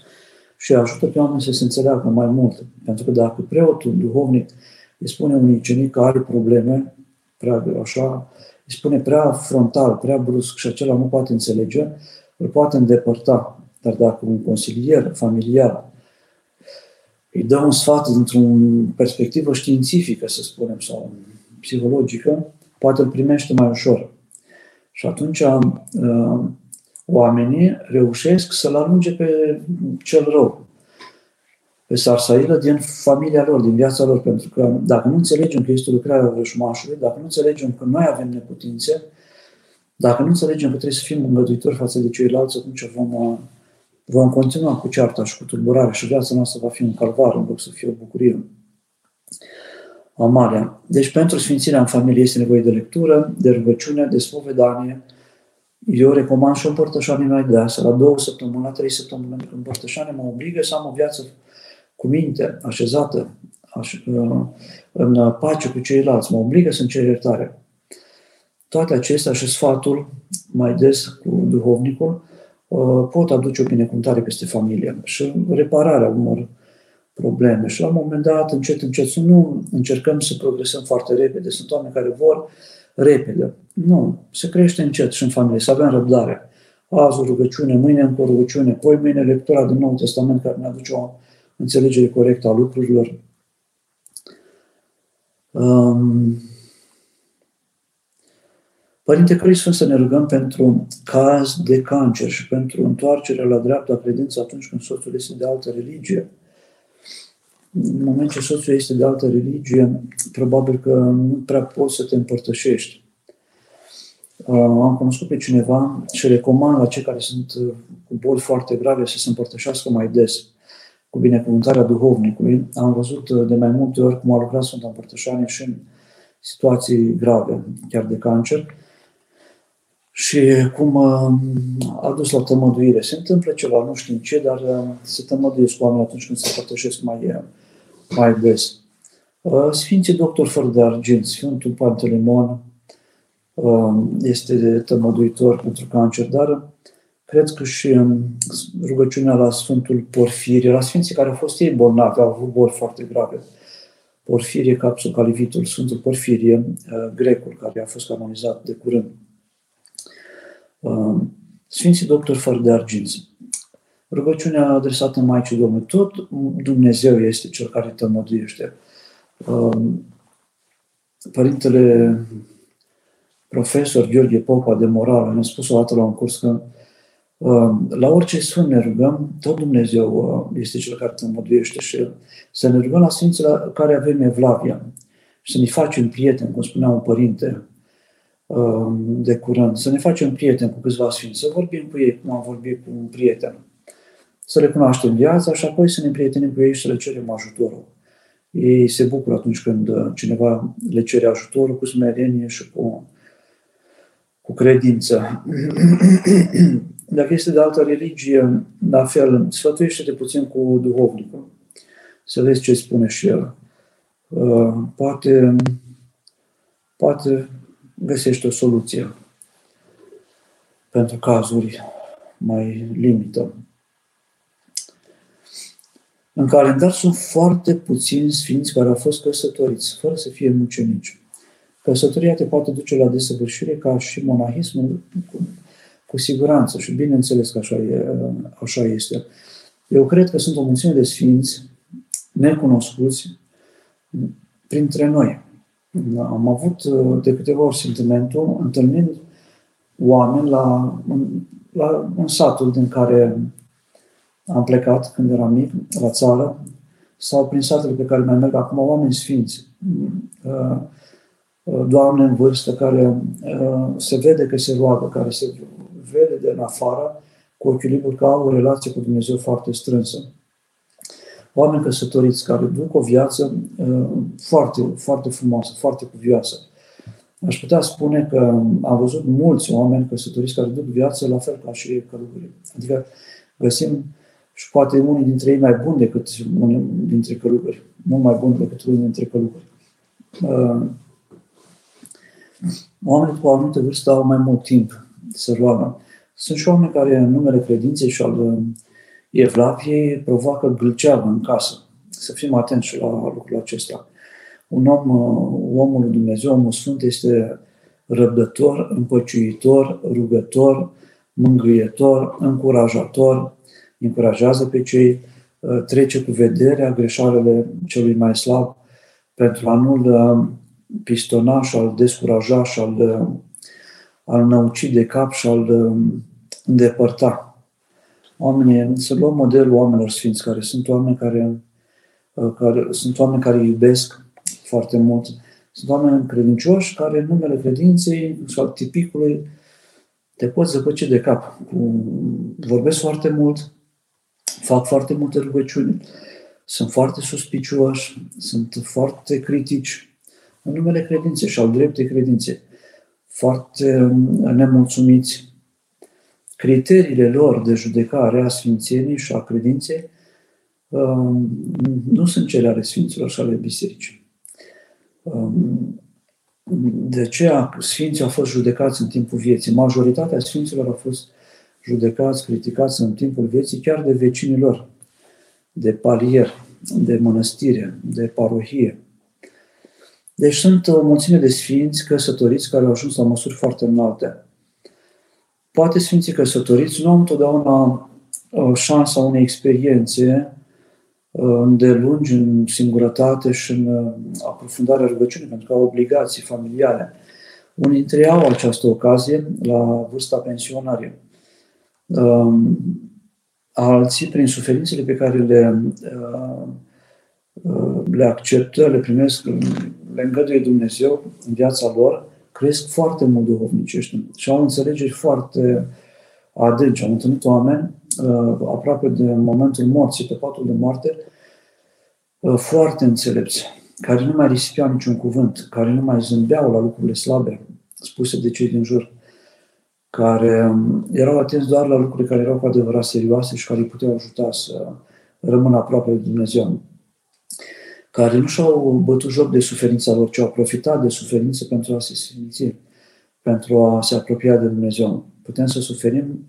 S1: și ajută pe oameni să se înțeleagă mai mult. Pentru că dacă preotul duhovnic îi spune unui ucenic că are probleme, prea așa, îi spune prea frontal, prea brusc și acela nu poate înțelege, îl poate îndepărta. Dar dacă un consilier familiar îi dă un sfat dintr-o perspectivă științifică, să spunem, sau psihologică, poate îl primește mai ușor. Și atunci uh, oamenii reușesc să-l arunce pe cel rău pe sarsailă din familia lor, din viața lor, pentru că dacă nu înțelegem că este lucrarea vrăjmașului, dacă nu înțelegem că noi avem neputințe, dacă nu înțelegem că trebuie să fim îngăduitori față de ceilalți, atunci vom, vom continua cu cearta și cu tulburarea și viața noastră va fi un calvar în loc să fie o bucurie. Amarea. Deci pentru Sfințirea în familie este nevoie de lectură, de rugăciune, de spovedanie. Eu recomand și o împărtășanie mai deasă, la două săptămâni, la trei săptămâni, pentru că împărtășania mă obligă să am o viață cu minte, așezată, aș, uh, în pace cu ceilalți, mă obligă să-mi cer iertare. Toate acestea și sfatul, mai des cu duhovnicul, uh, pot aduce o binecuvântare peste familie și repararea unor probleme. Și la un moment dat, încet, încet, să nu încercăm să progresăm foarte repede. Sunt oameni care vor repede. Nu, se crește încet și în familie, să avem răbdare. Azi o rugăciune, mâine încă o rugăciune, poi mâine lectura din Noul Testament care ne aduce o înțelegere corectă a lucrurilor. Um, Părinte Cristos, să ne rugăm pentru caz de cancer și pentru întoarcerea la dreapta credință atunci când soțul este de altă religie. În moment ce soțul este de altă religie, probabil că nu prea poți să te împărtășești. Uh, am cunoscut pe cineva și recomand la cei care sunt uh, cu boli foarte grave să se împărtășească mai des cu binecuvântarea duhovnicului. Am văzut uh, de mai multe ori cum a lucrat Sfânta Împărtășanie și în situații grave, chiar de cancer, și cum uh, a dus la tămăduire. Se întâmplă ceva, nu știm ce, dar uh, se tămăduiesc cu oamenii atunci când se împărtășesc mai, mai des. Sfinții doctor fără de argint, Sfântul Pantelimon, este tămăduitor pentru cancer, dar Cred că și um, rugăciunea la Sfântul Porfirie, la Sfinții care au fost ei bolnavi, au avut boli foarte grave. Porfirie, Capsocalivitul, Sfântul Porfirie, uh, grecul, care a fost canonizat de curând. Um, Sfinții doctori fără de arginți. Rugăciunea adresată Maicii Domnului. Tot Dumnezeu este Cel care te măduiește. Um, Părintele profesor Gheorghe Popa de morală ne-a spus o dată la un curs că Um, la orice sfânt ne rugăm, tot Dumnezeu uh, este Cel care te înmăduiește și să ne rugăm la Sfinții la care avem Evlavia și să ne facem prieteni, cum spunea un părinte um, de curând, să ne facem prieteni cu câțiva Sfinți, să vorbim cu ei cum am vorbit cu un prieten, să le cunoaștem viața și apoi să ne prietenim cu ei și să le cerem ajutorul. Ei se bucură atunci când uh, cineva le cere ajutorul cu smerenie și cu, cu credință. <clears throat> Dacă este de altă religie, la fel, sfătuiește-te puțin cu duhovnicul, să vezi ce spune și el. Uh, poate, poate găsești o soluție pentru cazuri mai limită. În calendar sunt foarte puțini sfinți care au fost căsătoriți, fără să fie mucenici. Căsătoria te poate duce la desăvârșire ca și monahismul, cu, cu siguranță și bineînțeles că așa, e, așa este. Eu cred că sunt o mulțime de sfinți necunoscuți printre noi. Am avut de câteva ori sentimentul întâlnind oameni la, la un satul din care am plecat când eram mic, la țară, sau prin satele pe care mai merg acum, oameni sfinți, uh, uh, doamne în vârstă, care uh, se vede că se roagă, care se vede de în afară, cu echilibru că au o relație cu Dumnezeu foarte strânsă. Oameni căsătoriți care duc o viață foarte, foarte frumoasă, foarte cuvioasă. Aș putea spune că am văzut mulți oameni căsătoriți care duc viață la fel ca și călugării. Adică găsim și poate unii dintre ei mai buni decât unii dintre călugări, mult mai buni decât unii dintre călugări. Uh, oamenii cu o anumită vârstă au mai mult timp să roagă. Sunt și oameni care, în numele credinței și al uh, Evlaviei, provoacă gâlceavă în casă. Să fim atenți și la lucrul acesta. Un om, uh, omul lui Dumnezeu, omul Sfânt, este răbdător, împăciuitor, rugător, mângâietor, încurajator, încurajează pe cei, uh, trece cu vederea greșalele celui mai slab pentru a nu-l uh, pistona și a-l descuraja și a-l, uh, a-l năuci de cap și a-l îndepărta. Oamenii, să luăm modelul oamenilor sfinți, care sunt oameni care, care, sunt oameni care iubesc foarte mult, sunt oameni credincioși care în numele credinței sau tipicului te poți zăpăci de cap. Vorbesc foarte mult, fac foarte multe rugăciuni, sunt foarte suspicioși, sunt foarte critici în numele credinței și al dreptei credințe, foarte um, nemulțumiți. Criteriile lor de judecare a Sfințenii și a credinței um, nu sunt cele ale Sfinților și ale Bisericii. Um, de aceea Sfinții au fost judecați în timpul vieții. Majoritatea Sfinților au fost judecați, criticați în timpul vieții chiar de vecinii lor, de palier, de mănăstire, de parohie. Deci sunt o mulțime de sfinți căsătoriți care au ajuns la măsuri foarte înalte. Poate sfinții căsătoriți nu au întotdeauna uh, șansa unei experiențe uh, de lungi în singurătate și în uh, aprofundarea rugăciunii, pentru că au obligații familiale. Unii dintre ei au această ocazie la vârsta pensionarie. Um, alții, prin suferințele pe care le, uh, uh, le acceptă, le primesc, le îngăduie Dumnezeu în viața lor, cresc foarte mult duhovnicești și au înțelegeri foarte adânci. Am întâlnit oameni uh, aproape de momentul morții, pe patul de moarte, foarte înțelepți, care nu mai risipeau niciun cuvânt, care nu mai zâmbeau la lucrurile slabe spuse de cei din jur care um, erau atenți doar la lucruri care erau cu adevărat serioase și care îi puteau ajuta să rămână aproape de Dumnezeu. Care nu și-au bătut joc de suferința lor, ci au profitat de suferință pentru a se sfinți, pentru a se apropia de Dumnezeu. Putem să suferim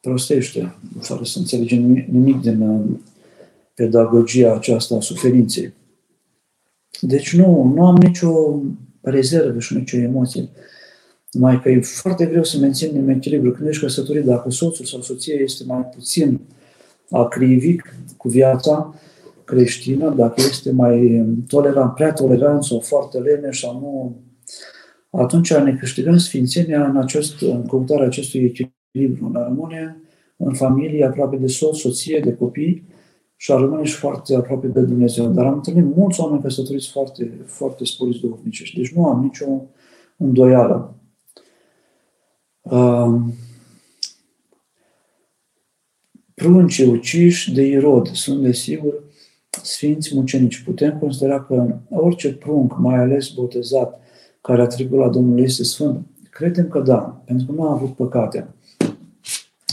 S1: prostește, fără să înțelegem nimic din um, pedagogia aceasta a suferinței. Deci nu, nu am nicio rezervă și nicio emoție. Numai că e foarte greu să menținem echilibru. Când ești căsătorit, dacă soțul sau soția este mai puțin acrivic cu viața creștină, dacă este mai tolerant, prea tolerant sau foarte leneș sau nu, atunci ne câștigăm sfințenia în, acest, în căutarea acestui echilibru, în rămâne în familie, aproape de soț, soție, de copii și a rămâne și foarte aproape de Dumnezeu. Dar am întâlnit mulți oameni căsătoriți foarte, foarte sporiți duhovnicești. Deci nu am nicio îndoială. Um, pruncii uciși de Irod sunt, desigur, sfinți mucenici. Putem considera că orice prunc, mai ales botezat, care atribuie la Domnul este sfânt, credem că da, pentru că nu a avut păcate.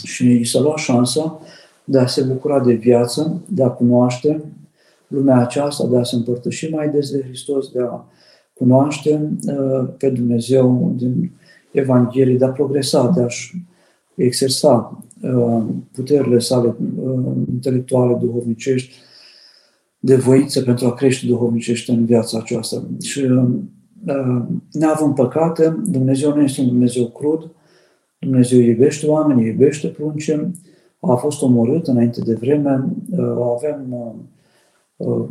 S1: Și îi s-a luat șansa de a se bucura de viață, de a cunoaște lumea aceasta, de a se împărtăși mai des de Hristos, de a cunoaște uh, pe Dumnezeu din Evangheliei, de a progresa, de a-și exersa uh, puterile sale uh, intelectuale, duhovnicești, de voință pentru a crește duhovnicește în viața aceasta. Și uh, neavând păcate, Dumnezeu nu este un Dumnezeu crud, Dumnezeu iubește oamenii, iubește prunce, a fost omorât înainte de vreme, avem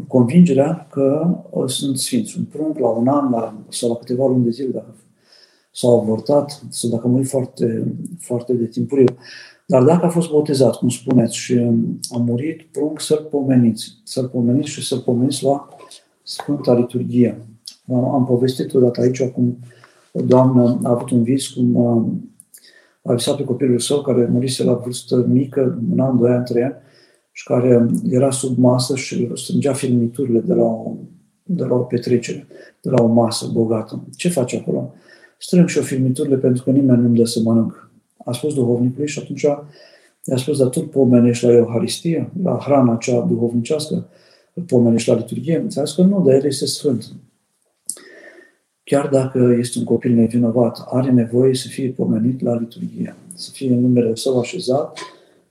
S1: convingerea că sunt sfinți. Un prunc la un an la, sau la câteva luni de zile, dacă s-au avortat, sau dacă a murit foarte, foarte de timpuriu. Dar dacă a fost botezat, cum spuneți, și a murit, prunc să-l pomeniți. Să-l pomeniți și să-l pomeniți la Sfânta Liturghie. Am povestit odată aici cum o doamnă a avut un vis cum a visat pe copilul său care murise la vârstă mică, un an, doi ani, trei ani, și care era sub masă și strângea filmiturile de la o, de la o petrecere, de la o masă bogată. Ce face acolo? Strâng și o filmiturile pentru că nimeni nu-mi dă să mănânc. A spus duhovnicului și atunci i-a spus, dar tu pomenești la Euharistie, la hrana cea duhovnicească, îl pomenești la liturghie? Ți-a spus că nu, dar el este sfânt. Chiar dacă este un copil nevinovat, are nevoie să fie pomenit la liturghie, să fie în numele său așezat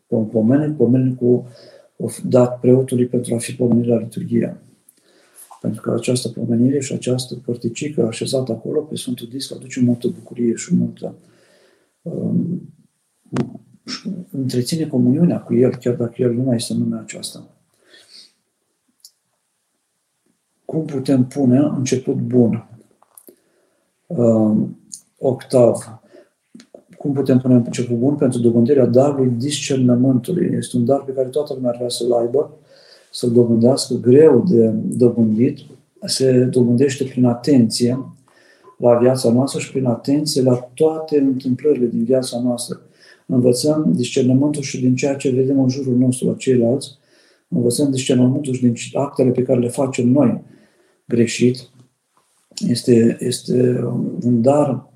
S1: pe un pomenet, pomenet cu dat preotului pentru a fi pomenit la liturghie. Pentru că această pomenire și această părticică așezată acolo pe Sfântul Disc aduce multă bucurie și multă um, întreține comuniunea cu El, chiar dacă El nu mai este numea aceasta. Cum putem pune început bun? Um, octav cum putem pune în început bun pentru dobândirea darului discernământului. Este un dar pe care toată lumea ar vrea să-l aibă, să-l dobândească, greu de dobândit, se dobândește prin atenție la viața noastră și prin atenție la toate întâmplările din viața noastră. Învățăm discernământul și din ceea ce vedem în jurul nostru la ceilalți, învățăm discernământul și din actele pe care le facem noi greșit. Este, este un dar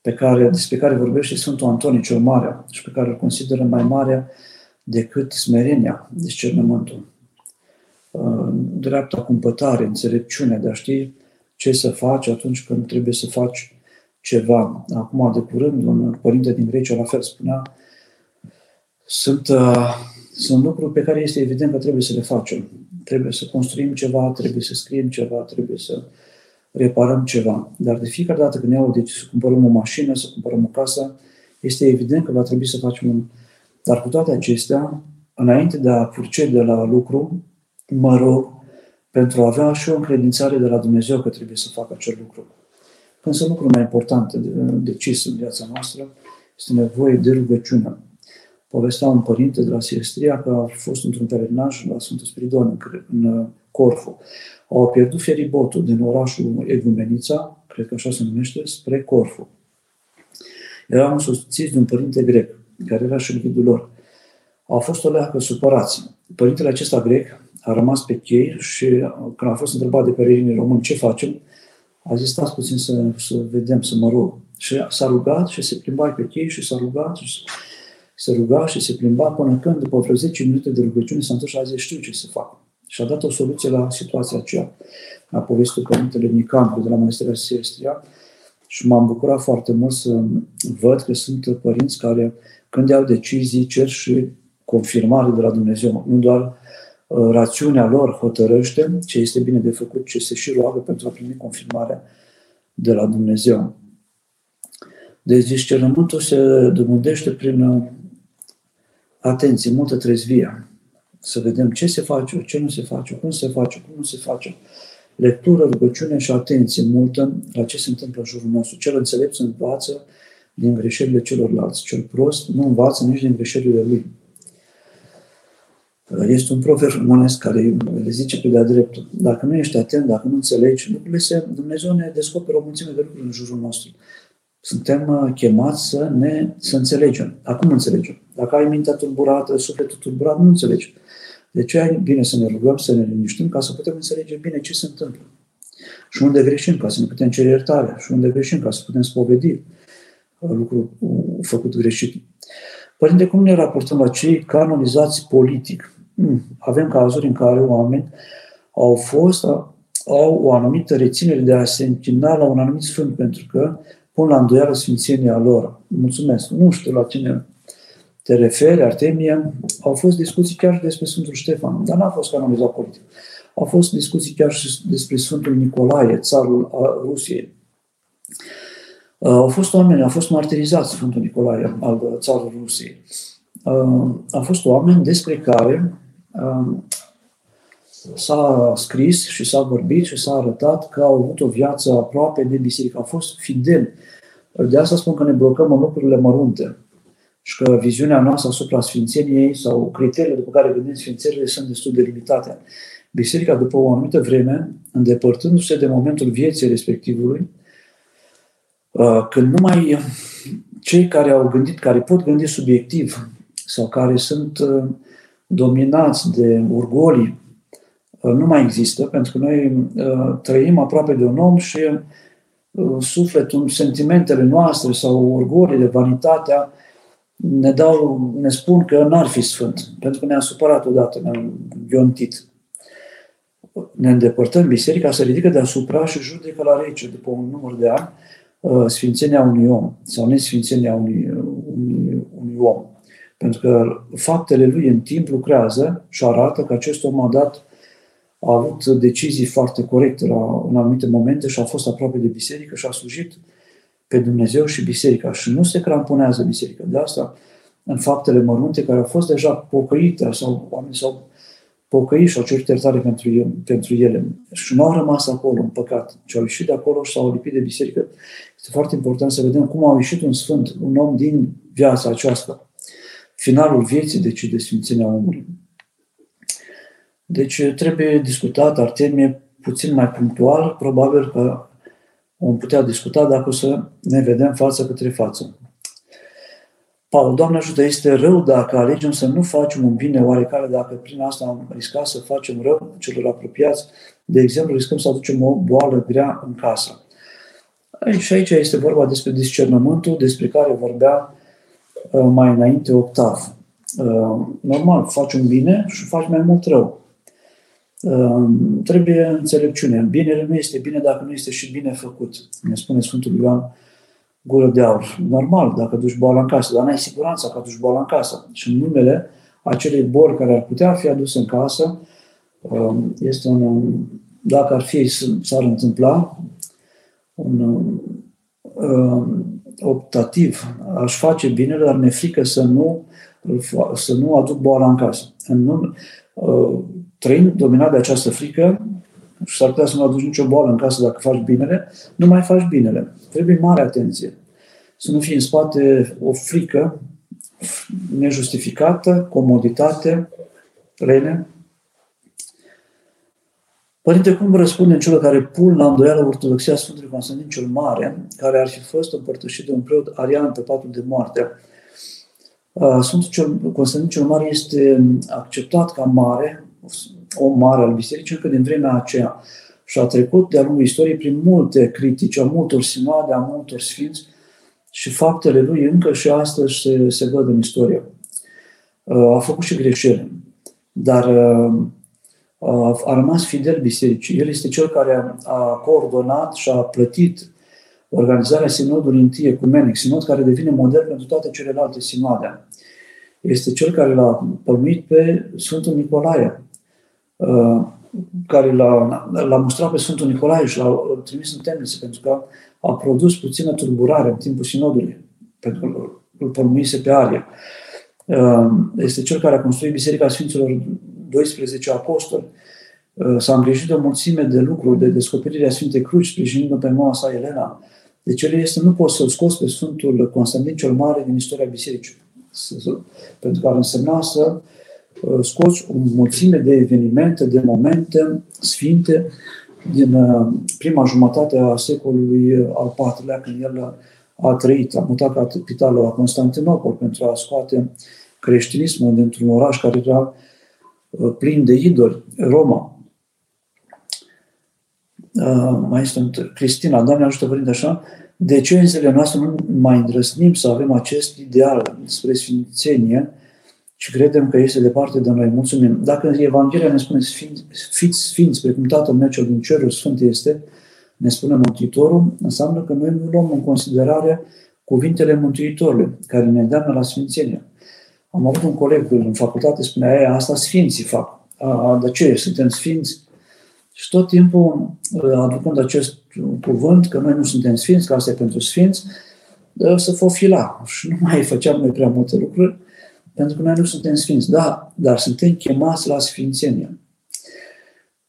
S1: pe care, despre care vorbește Sfântul Antonie cel Mare și pe care îl consideră mai mare decât smerenia, discernământul. Dreapta cumpătare, înțelepciune, de a ști ce să faci atunci când trebuie să faci ceva. Acum, de curând, un părinte din Grecia la fel spunea sunt, uh, sunt lucruri pe care este evident că trebuie să le facem. Trebuie să construim ceva, trebuie să scriem ceva, trebuie să uh, reparăm ceva. Dar de fiecare dată când iau deci să cumpărăm o mașină, să cumpărăm o casă, este evident că va trebui să facem un... Dar cu toate acestea, înainte de a procede la lucru, mă rog pentru a avea și o încredințare de la Dumnezeu că trebuie să fac acel lucru. Când sunt lucruri mai importante de decis în viața noastră, este nevoie de rugăciune. Povestea un părinte de la Siestria că a fost într-un pelerinaj la Sfântul Spiridon, în Corfu au pierdut feribotul din orașul Egumenița, cred că așa se numește, spre Corfu. Erau însoțiți de un părinte grec, care era și ghidul lor. Au fost o leacă supărați. Părintele acesta grec a rămas pe chei și când a fost întrebat de pelerinii români ce facem, a zis, stați puțin să, să vedem, să mă rog. Și s-a rugat și se plimba pe chei și s-a rugat și se ruga și se plimba până când, după vreo 10 minute de rugăciune, s-a întors și a zis, știu ce să fac și a dat o soluție la situația aceea. A povestit Părintele Nicandru de la Mănăstirea Siestria și m-am bucurat foarte mult să văd că sunt părinți care, când iau decizii, cer și confirmare de la Dumnezeu. Nu doar uh, rațiunea lor hotărăște ce este bine de făcut, ce se și roagă pentru a primi confirmarea de la Dumnezeu. Deci discernământul se dobândește prin uh, atenție, multă trezvie să vedem ce se face, ce nu se face, cum se face, cum nu se face. Lectură, rugăciune și atenție multă la ce se întâmplă în jurul nostru. Cel înțelept învață din greșelile celorlalți. Cel prost nu învață nici din greșelile lui. Este un proverb românesc care le zice pe de-a dreptul. Dacă nu ești atent, dacă nu înțelegi, lucrurile se, Dumnezeu ne descoperă o mulțime de lucruri în jurul nostru. Suntem uh, chemați să ne să înțelegem. Acum înțelegem. Dacă ai mintea tulburată, sufletul tulburat, nu înțelegi. De ce e bine să ne rugăm, să ne liniștim, ca să putem înțelege bine ce se întâmplă. Și unde greșim, ca să ne putem cere iertare. Și unde greșim, ca să putem spovedi lucrul făcut greșit. Părinte, cum ne raportăm la cei canonizați politic? Hmm, avem cazuri în care oameni au fost, au o anumită reținere de a se închina la un anumit sfânt, pentru că pun la îndoială sfințenia lor. Mulțumesc. Nu știu la cine te referi, Artemie, au fost discuții chiar despre Sfântul Ștefan, dar n-a fost canonizat politic. Au fost discuții chiar și despre Sfântul Nicolae, țarul Rusiei. Au fost oameni, au fost martirizați Sfântul Nicolae al țarului Rusiei. Au fost oameni despre care s-a scris și s-a vorbit și s-a arătat că au avut o viață aproape de biserică, au fost fideli. De asta spun că ne blocăm în lucrurile mărunte și că viziunea noastră asupra Sfințeniei sau criteriile după care gândim Sfințenile sunt destul de limitate. Biserica, după o anumită vreme, îndepărtându-se de momentul vieții respectivului, uh, când numai cei care au gândit, care pot gândi subiectiv sau care sunt uh, dominați de urgolii Uh, nu mai există, pentru că noi uh, trăim aproape de un om și uh, sufletul, sentimentele noastre sau orgolile, vanitatea, ne, dau, ne spun că n-ar fi sfânt, pentru că ne-a supărat odată, ne-a ghiontit. Ne îndepărtăm, biserica se ridică deasupra și judecă la rece după un număr de ani sfințenia unui om sau nesfințenia unui, unui, unui om. Pentru că faptele lui în timp lucrează și arată că acest om a dat a avut decizii foarte corecte la, în anumite momente și a fost aproape de biserică și a slujit pe Dumnezeu și biserica. Și nu se cramponează biserica. De asta, în faptele mărunte care au fost deja pocăite sau oamenii s-au pocăit și au cerut iertare pentru, pentru ele. Și nu au rămas acolo în păcat, ci au ieșit de acolo și s-au lipit de biserică. Este foarte important să vedem cum a ieșit un sfânt, un om din viața aceasta. Finalul vieții decide Sfințenia omului. Deci trebuie discutat Artemie puțin mai punctual, probabil că vom putea discuta dacă o să ne vedem față către față. Paul, Doamne ajută, este rău dacă alegem să nu facem un bine oarecare, dacă prin asta am riscat să facem rău celor apropiați. De exemplu, riscăm să aducem o boală grea în casă. Și aici este vorba despre discernământul despre care vorbea uh, mai înainte Octav. Uh, normal, faci un bine și faci mai mult rău. Ehm, trebuie înțelepciune. Binele nu este bine dacă nu este și bine făcut. Ne spune Sfântul Ioan gură de aur. Normal, dacă duci boala în casă, dar n-ai siguranța că duci boala în casă. Și în numele acelei boli care ar putea fi aduse în casă, ehm, este un, dacă ar fi, s-ar întâmpla, un um, optativ. Aș face binele, dar mi-e frică să nu, să nu aduc boala în casă. În nume, uh, trăind dominat de această frică, și s-ar putea să nu aduci nicio boală în casă dacă faci binele, nu mai faci binele. Trebuie mare atenție. Să nu fie în spate o frică nejustificată, comoditate, lene. Părinte, cum răspunde celor care pun la îndoială ortodoxia Sfântului Constantin cel Mare, care ar fi fost împărtășit de un preot arian pe patul de moarte? Sfântul Constantin cel Mare este acceptat ca mare om mare al bisericii încă din vremea aceea și a trecut de-a lungul istoriei prin multe critici, a multor sinoade, a multor sfinți și faptele lui încă și astăzi se, se văd în istorie. A făcut și greșeli, dar a rămas fidel bisericii. El este cel care a coordonat și a plătit organizarea sinodului întâi ecumenic, sinod care devine model pentru toate celelalte sinoade. Este cel care l-a pălmuit pe Sfântul Nicolae, Uh, care l-a, l-a mustrat pe Sfântul Nicolae și l-a trimis în temniță, pentru că a produs puțină tulburare în timpul sinodului, pentru că îl pălmuise pe aria. Uh, este cel care a construit Biserica Sfinților 12 apostoli. Uh, s-a îngrijit de o mulțime de lucruri, de descoperirea Sfintei Cruci, sprijinind-o pe moa sa Elena. Deci el este, nu poți să-l scoți pe Sfântul Constantin cel Mare din istoria bisericii. Pentru că ar însemna să Uh, scoți o mulțime de evenimente, de momente sfinte din uh, prima jumătate a secolului uh, al IV-lea, când el a trăit, a mutat capitalul la Constantinopol pentru a scoate creștinismul dintr-un oraș care era plin de idoli, Roma. Mai sunt Cristina, Doamne ajută Părinte așa, de ce în zilele noastre nu mai îndrăsnim să avem acest ideal spre sfințenie, și credem că este departe de noi. Mulțumim. Dacă Evanghelia ne spune fiți sfinți, precum Tatăl meu cel din cerul Sfânt este, ne spune Mântuitorul, înseamnă că noi nu luăm în considerare cuvintele Mântuitorului, care ne îndeamnă la Sfințenie. Am avut un coleg în facultate, spunea, aia, asta sfinții fac. A, de ce? Suntem sfinți? Și tot timpul, aducând acest cuvânt, că noi nu suntem sfinți, că asta e pentru sfinți, să fofila. Și nu mai făceam noi prea multe lucruri, pentru că noi nu suntem sfinți. Da, dar suntem chemați la sfințenie.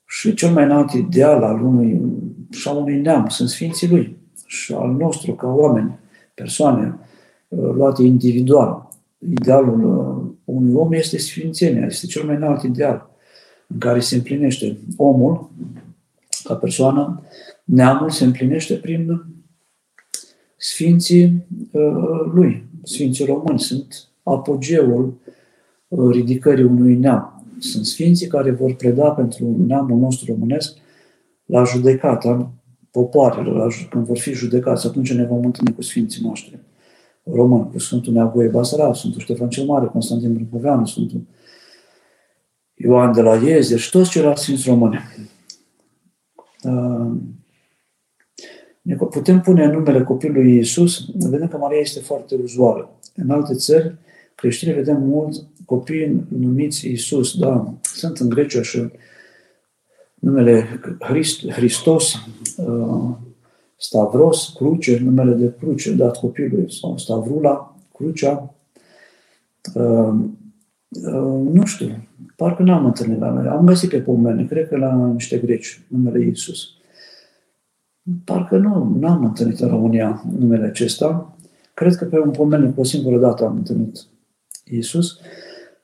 S1: Și cel mai înalt ideal al unui, și al unui neam sunt sfinții lui și al nostru ca oameni, persoane uh, luate individual. Idealul uh, unui om este sfințenia, este cel mai înalt ideal în care se împlinește omul ca persoană, neamul se împlinește prin sfinții uh, lui, sfinții români, sunt apogeul ridicării unui neam. Sunt sfinții care vor preda pentru neamul nostru românesc la judecata popoarelor, când vor fi judecați, atunci ne vom întâlni cu sfinții noștri români, cu Sfântul Neagoie Basarab, Sfântul Ștefan cel Mare, Constantin Brâncoveanu, Sfântul Ioan de la Iezer și toți ceilalți sfinți români. Ne putem pune numele copilului Iisus, vedem că Maria este foarte uzuală. În alte țări, creștini vedem mulți copii numiți Iisus, da, sunt în Grecia și numele Christ, Hristos, uh, Stavros, cruce, numele de cruce dat copilului, sau Stavrula, crucea. Uh, uh, nu știu, parcă n-am întâlnit la noi. Am găsit pe pomene, cred că la niște greci, numele Iisus. Parcă nu, n-am întâlnit în România numele acesta. Cred că pe un pomene cu o singură dată am întâlnit Iisus.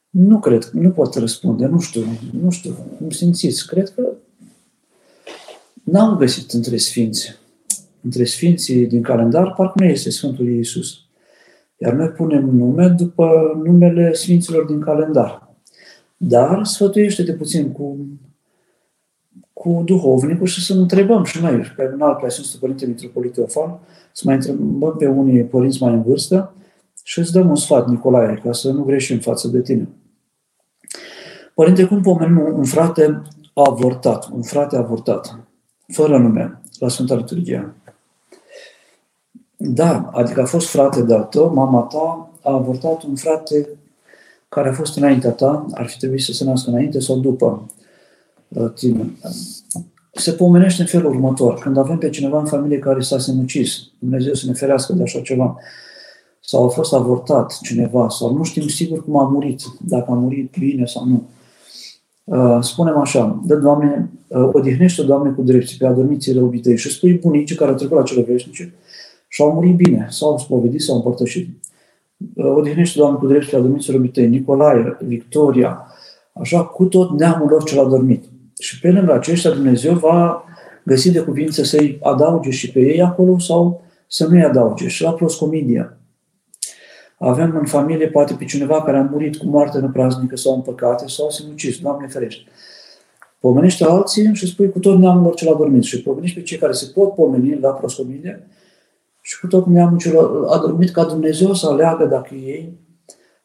S1: Nu cred, nu pot răspunde, nu știu, nu știu, cum simțiți. Cred că n-am găsit între sfinți. Între sfinții din calendar, parcă nu este Sfântul Iisus. Iar noi punem nume după numele sfinților din calendar. Dar sfătuiește-te puțin cu, cu duhovnicul și să întrebăm și noi, pe un alt preasfințul Părinte Mitropolit Teofan, să mai întrebăm pe unii părinți mai în vârstă și îți dăm un sfat, Nicolae, ca să nu greșim față de tine. Părinte, cum pomenim un frate avortat, un frate avortat, fără nume, la Sfânta Liturghie? Da, adică a fost frate de-al tău, mama ta a avortat un frate care a fost înaintea ta, ar fi trebuit să se nască înainte sau după uh, tine. Se pomenește în felul următor. Când avem pe cineva în familie care s-a sinucis, Dumnezeu să ne ferească de așa ceva, sau a fost avortat cineva, sau nu știm sigur cum a murit, dacă a murit bine sau nu. Uh, spunem așa, dă Doamne, uh, odihnește Doamne cu drepții pe adormiții obitei și spui bunicii care au trecut la cele veșnice și au murit bine, sau au spovedit, sau împărtășit. Uh, odihnește Doamne cu drepții pe adormiții obitei, Nicolae, Victoria, așa cu tot neamul lor cel adormit. Și pe lângă aceștia Dumnezeu va găsi de cuvință să-i adauge și pe ei acolo sau să nu-i adauge. Și la proscomidia, avem în familie poate pe cineva care a murit cu moarte nepraznică sau în păcate sau sinucis, Doamne ferește. Pomenește alții și spui cu tot neamul lor cel adormit și pomenești pe cei care se pot pomeni la proscomidie și cu tot neamul cel adormit ca Dumnezeu să aleagă dacă ei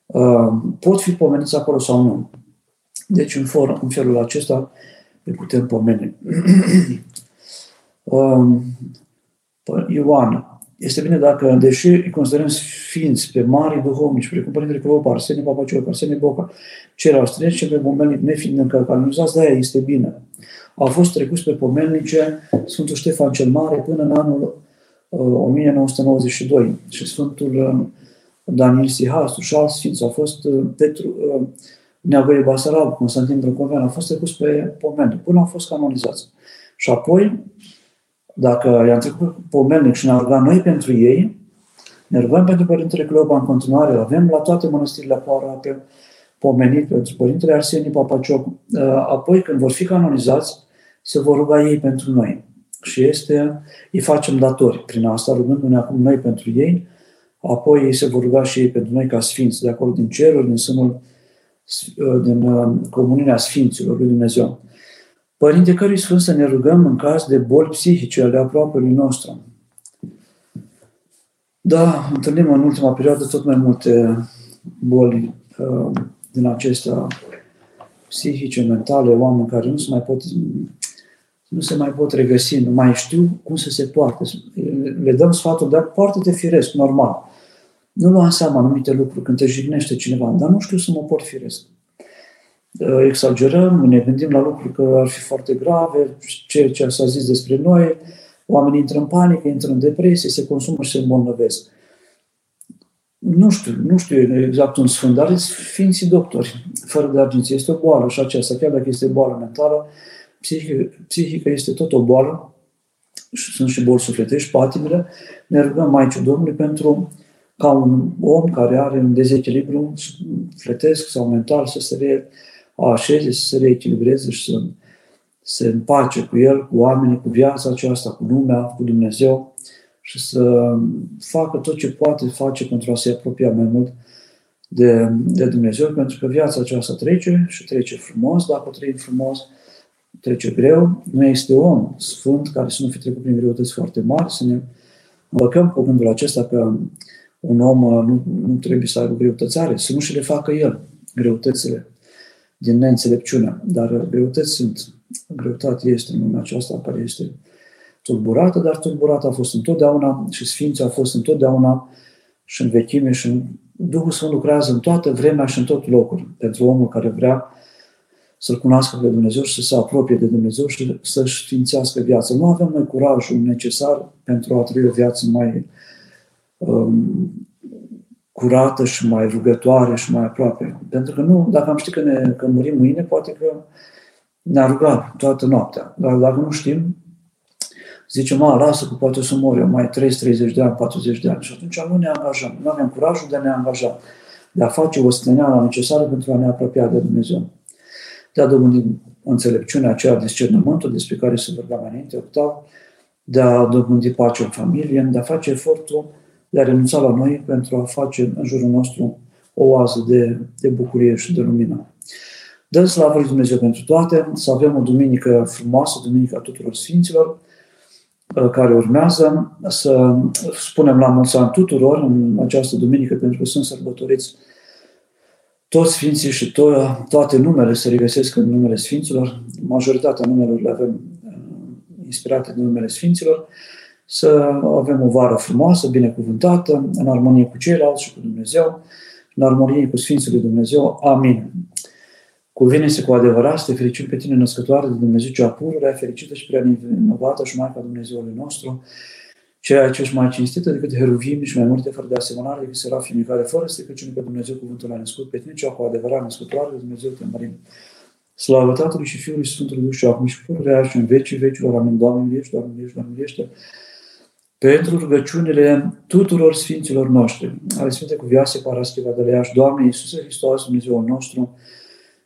S1: uh, pot fi pomeniți acolo sau nu. Deci în, for, în felul acesta le putem pomeni. <clears throat> uh, Ioan, este bine dacă, deși îi considerăm sfinți pe mari duhovnici, precum Părintele Clopa, Arsenie Papacioc, Arsenie Boca, ceilalți treci și pe pomelnic nefiind încă canonizați, de-aia este bine. Au fost trecuți pe pomelnice Sfântul Ștefan cel Mare până în anul uh, 1992 și Sfântul uh, Daniel Sihastru și alți sfinți au fost uh, Petru, uh, Neagăie Basarab, Constantin Brâncovean, au fost trecuți pe pomelnic până au fost canonizați. Și apoi dacă i-am trecut pomelnic și ne-am rugat noi pentru ei, ne rugăm pentru Părintele Cleopa în continuare, avem la toate mănăstirile pe pomenit pentru Părintele Arsenie Papacioc. Uh, apoi, când vor fi canonizați, se vor ruga ei pentru noi. Și este, îi facem datori prin asta, rugându-ne acum noi pentru ei, apoi ei se vor ruga și ei pentru noi ca sfinți, de acolo din ceruri, din sânul, uh, din uh, comuniunea Sfinților lui Dumnezeu. Părinte cărui Sfânt să ne rugăm în caz de boli psihice ale aproapelui nostru. Da, întâlnim în ultima perioadă tot mai multe boli uh, din acestea psihice, mentale, oameni care nu se mai pot nu se mai pot regăsi, nu mai știu cum să se poarte. Le dăm sfatul, dar poartă-te firesc, normal. Nu lua în seama anumite lucruri când te jignește cineva, dar nu știu să mă port firesc. uh, exagerăm, ne gândim la lucruri că ar fi foarte grave, ceea ce s-a zis despre noi, oamenii intră în panică, intră în depresie, se consumă și se îmbolnăvesc. Nu știu, nu știu exact un sfânt, dar ființii doctori, fără de arginție. Este o boală și aceasta, chiar dacă este boală mentală, psihică, psihică este tot o boală, sunt și boli sufletești, patimile, ne rugăm Maicii Domnului pentru ca un om care are un dezechilibru fletesc sau mental să se re, așeze, să se reechilibreze și să se împace cu el, cu oamenii, cu viața aceasta, cu lumea, cu Dumnezeu și să facă tot ce poate face pentru a se apropia mai mult de, de Dumnezeu, pentru că viața aceasta trece și trece frumos, dacă o trăim frumos, trece greu. Nu este om sfânt care să nu fi trecut prin greutăți foarte mari, să ne îmbăcăm cu gândul acesta că un om uh, nu, nu trebuie să aibă greutățare, să nu și le facă el greutățile din neînțelepciune. Dar uh, greutăți sunt. Greutatea este în lumea aceasta care este tulburată, dar tulburată a fost întotdeauna și Sfinții a fost întotdeauna și în vechime și în Duhul Sfânt lucrează în toată vremea și în tot locul pentru omul care vrea să-L cunoască pe Dumnezeu și să se apropie de Dumnezeu și să-și sfințească viața. Nu avem noi curajul necesar pentru a trăi o viață mai um, curată și mai rugătoare și mai aproape. Pentru că nu, dacă am ști că, ne, că murim mâine, poate că ne-a rugat toată noaptea. Dar dacă nu știm, zicem, a, lasă că poate să mor eu mai 30, de ani, 40 de ani. Și atunci nu ne angajăm. Nu avem curajul de a ne angaja, de a face o stăneală necesară pentru a ne apropia de Dumnezeu. De a dobândi înțelepciunea aceea, discernământul despre care se vorbea mai înainte, octav, de a dobândi pace în familie, de a face efortul de a renunța la noi pentru a face în jurul nostru o oază de, de bucurie și de lumină. Dă slavă lui Dumnezeu pentru toate, să avem o duminică frumoasă, duminica tuturor Sfinților, uh, care urmează, să spunem la mulți ani tuturor în această duminică, pentru că sunt sărbătoriți toți Sfinții și to- toate numele se regăsesc în numele Sfinților. Majoritatea numelor le avem uh, inspirate din numele Sfinților să avem o vară frumoasă, binecuvântată, în armonie cu ceilalți și cu Dumnezeu, în armonie cu Sfinții lui Dumnezeu. Amin. Cuvine-se cu adevărat să te fericim pe tine, născătoare de Dumnezeu cea pururea, fericită și prea inovată și Maica Dumnezeului nostru, ceea ce ești mai cinstită decât heruvim și mai multe fără de asemănare decât serafimii care fără stricăciune pe Dumnezeu cuvântul a născut, pe tine cea cu adevărat născătoare de Dumnezeu te mărim. Slavă Tatălui și Fiului și Sfântului Duh și acum și pururea și în vecii vecilor. Amin. Doamne, ești, Doamne, ești, Doamne, ești pentru rugăciunile tuturor Sfinților noștri, ale Sfinte Cuvioase Paraschiva de Leaș, Doamne Iisuse Hristos, Dumnezeul nostru,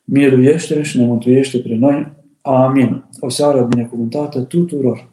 S1: miluiește și ne mântuiește pe noi. Amin. O seară binecuvântată tuturor!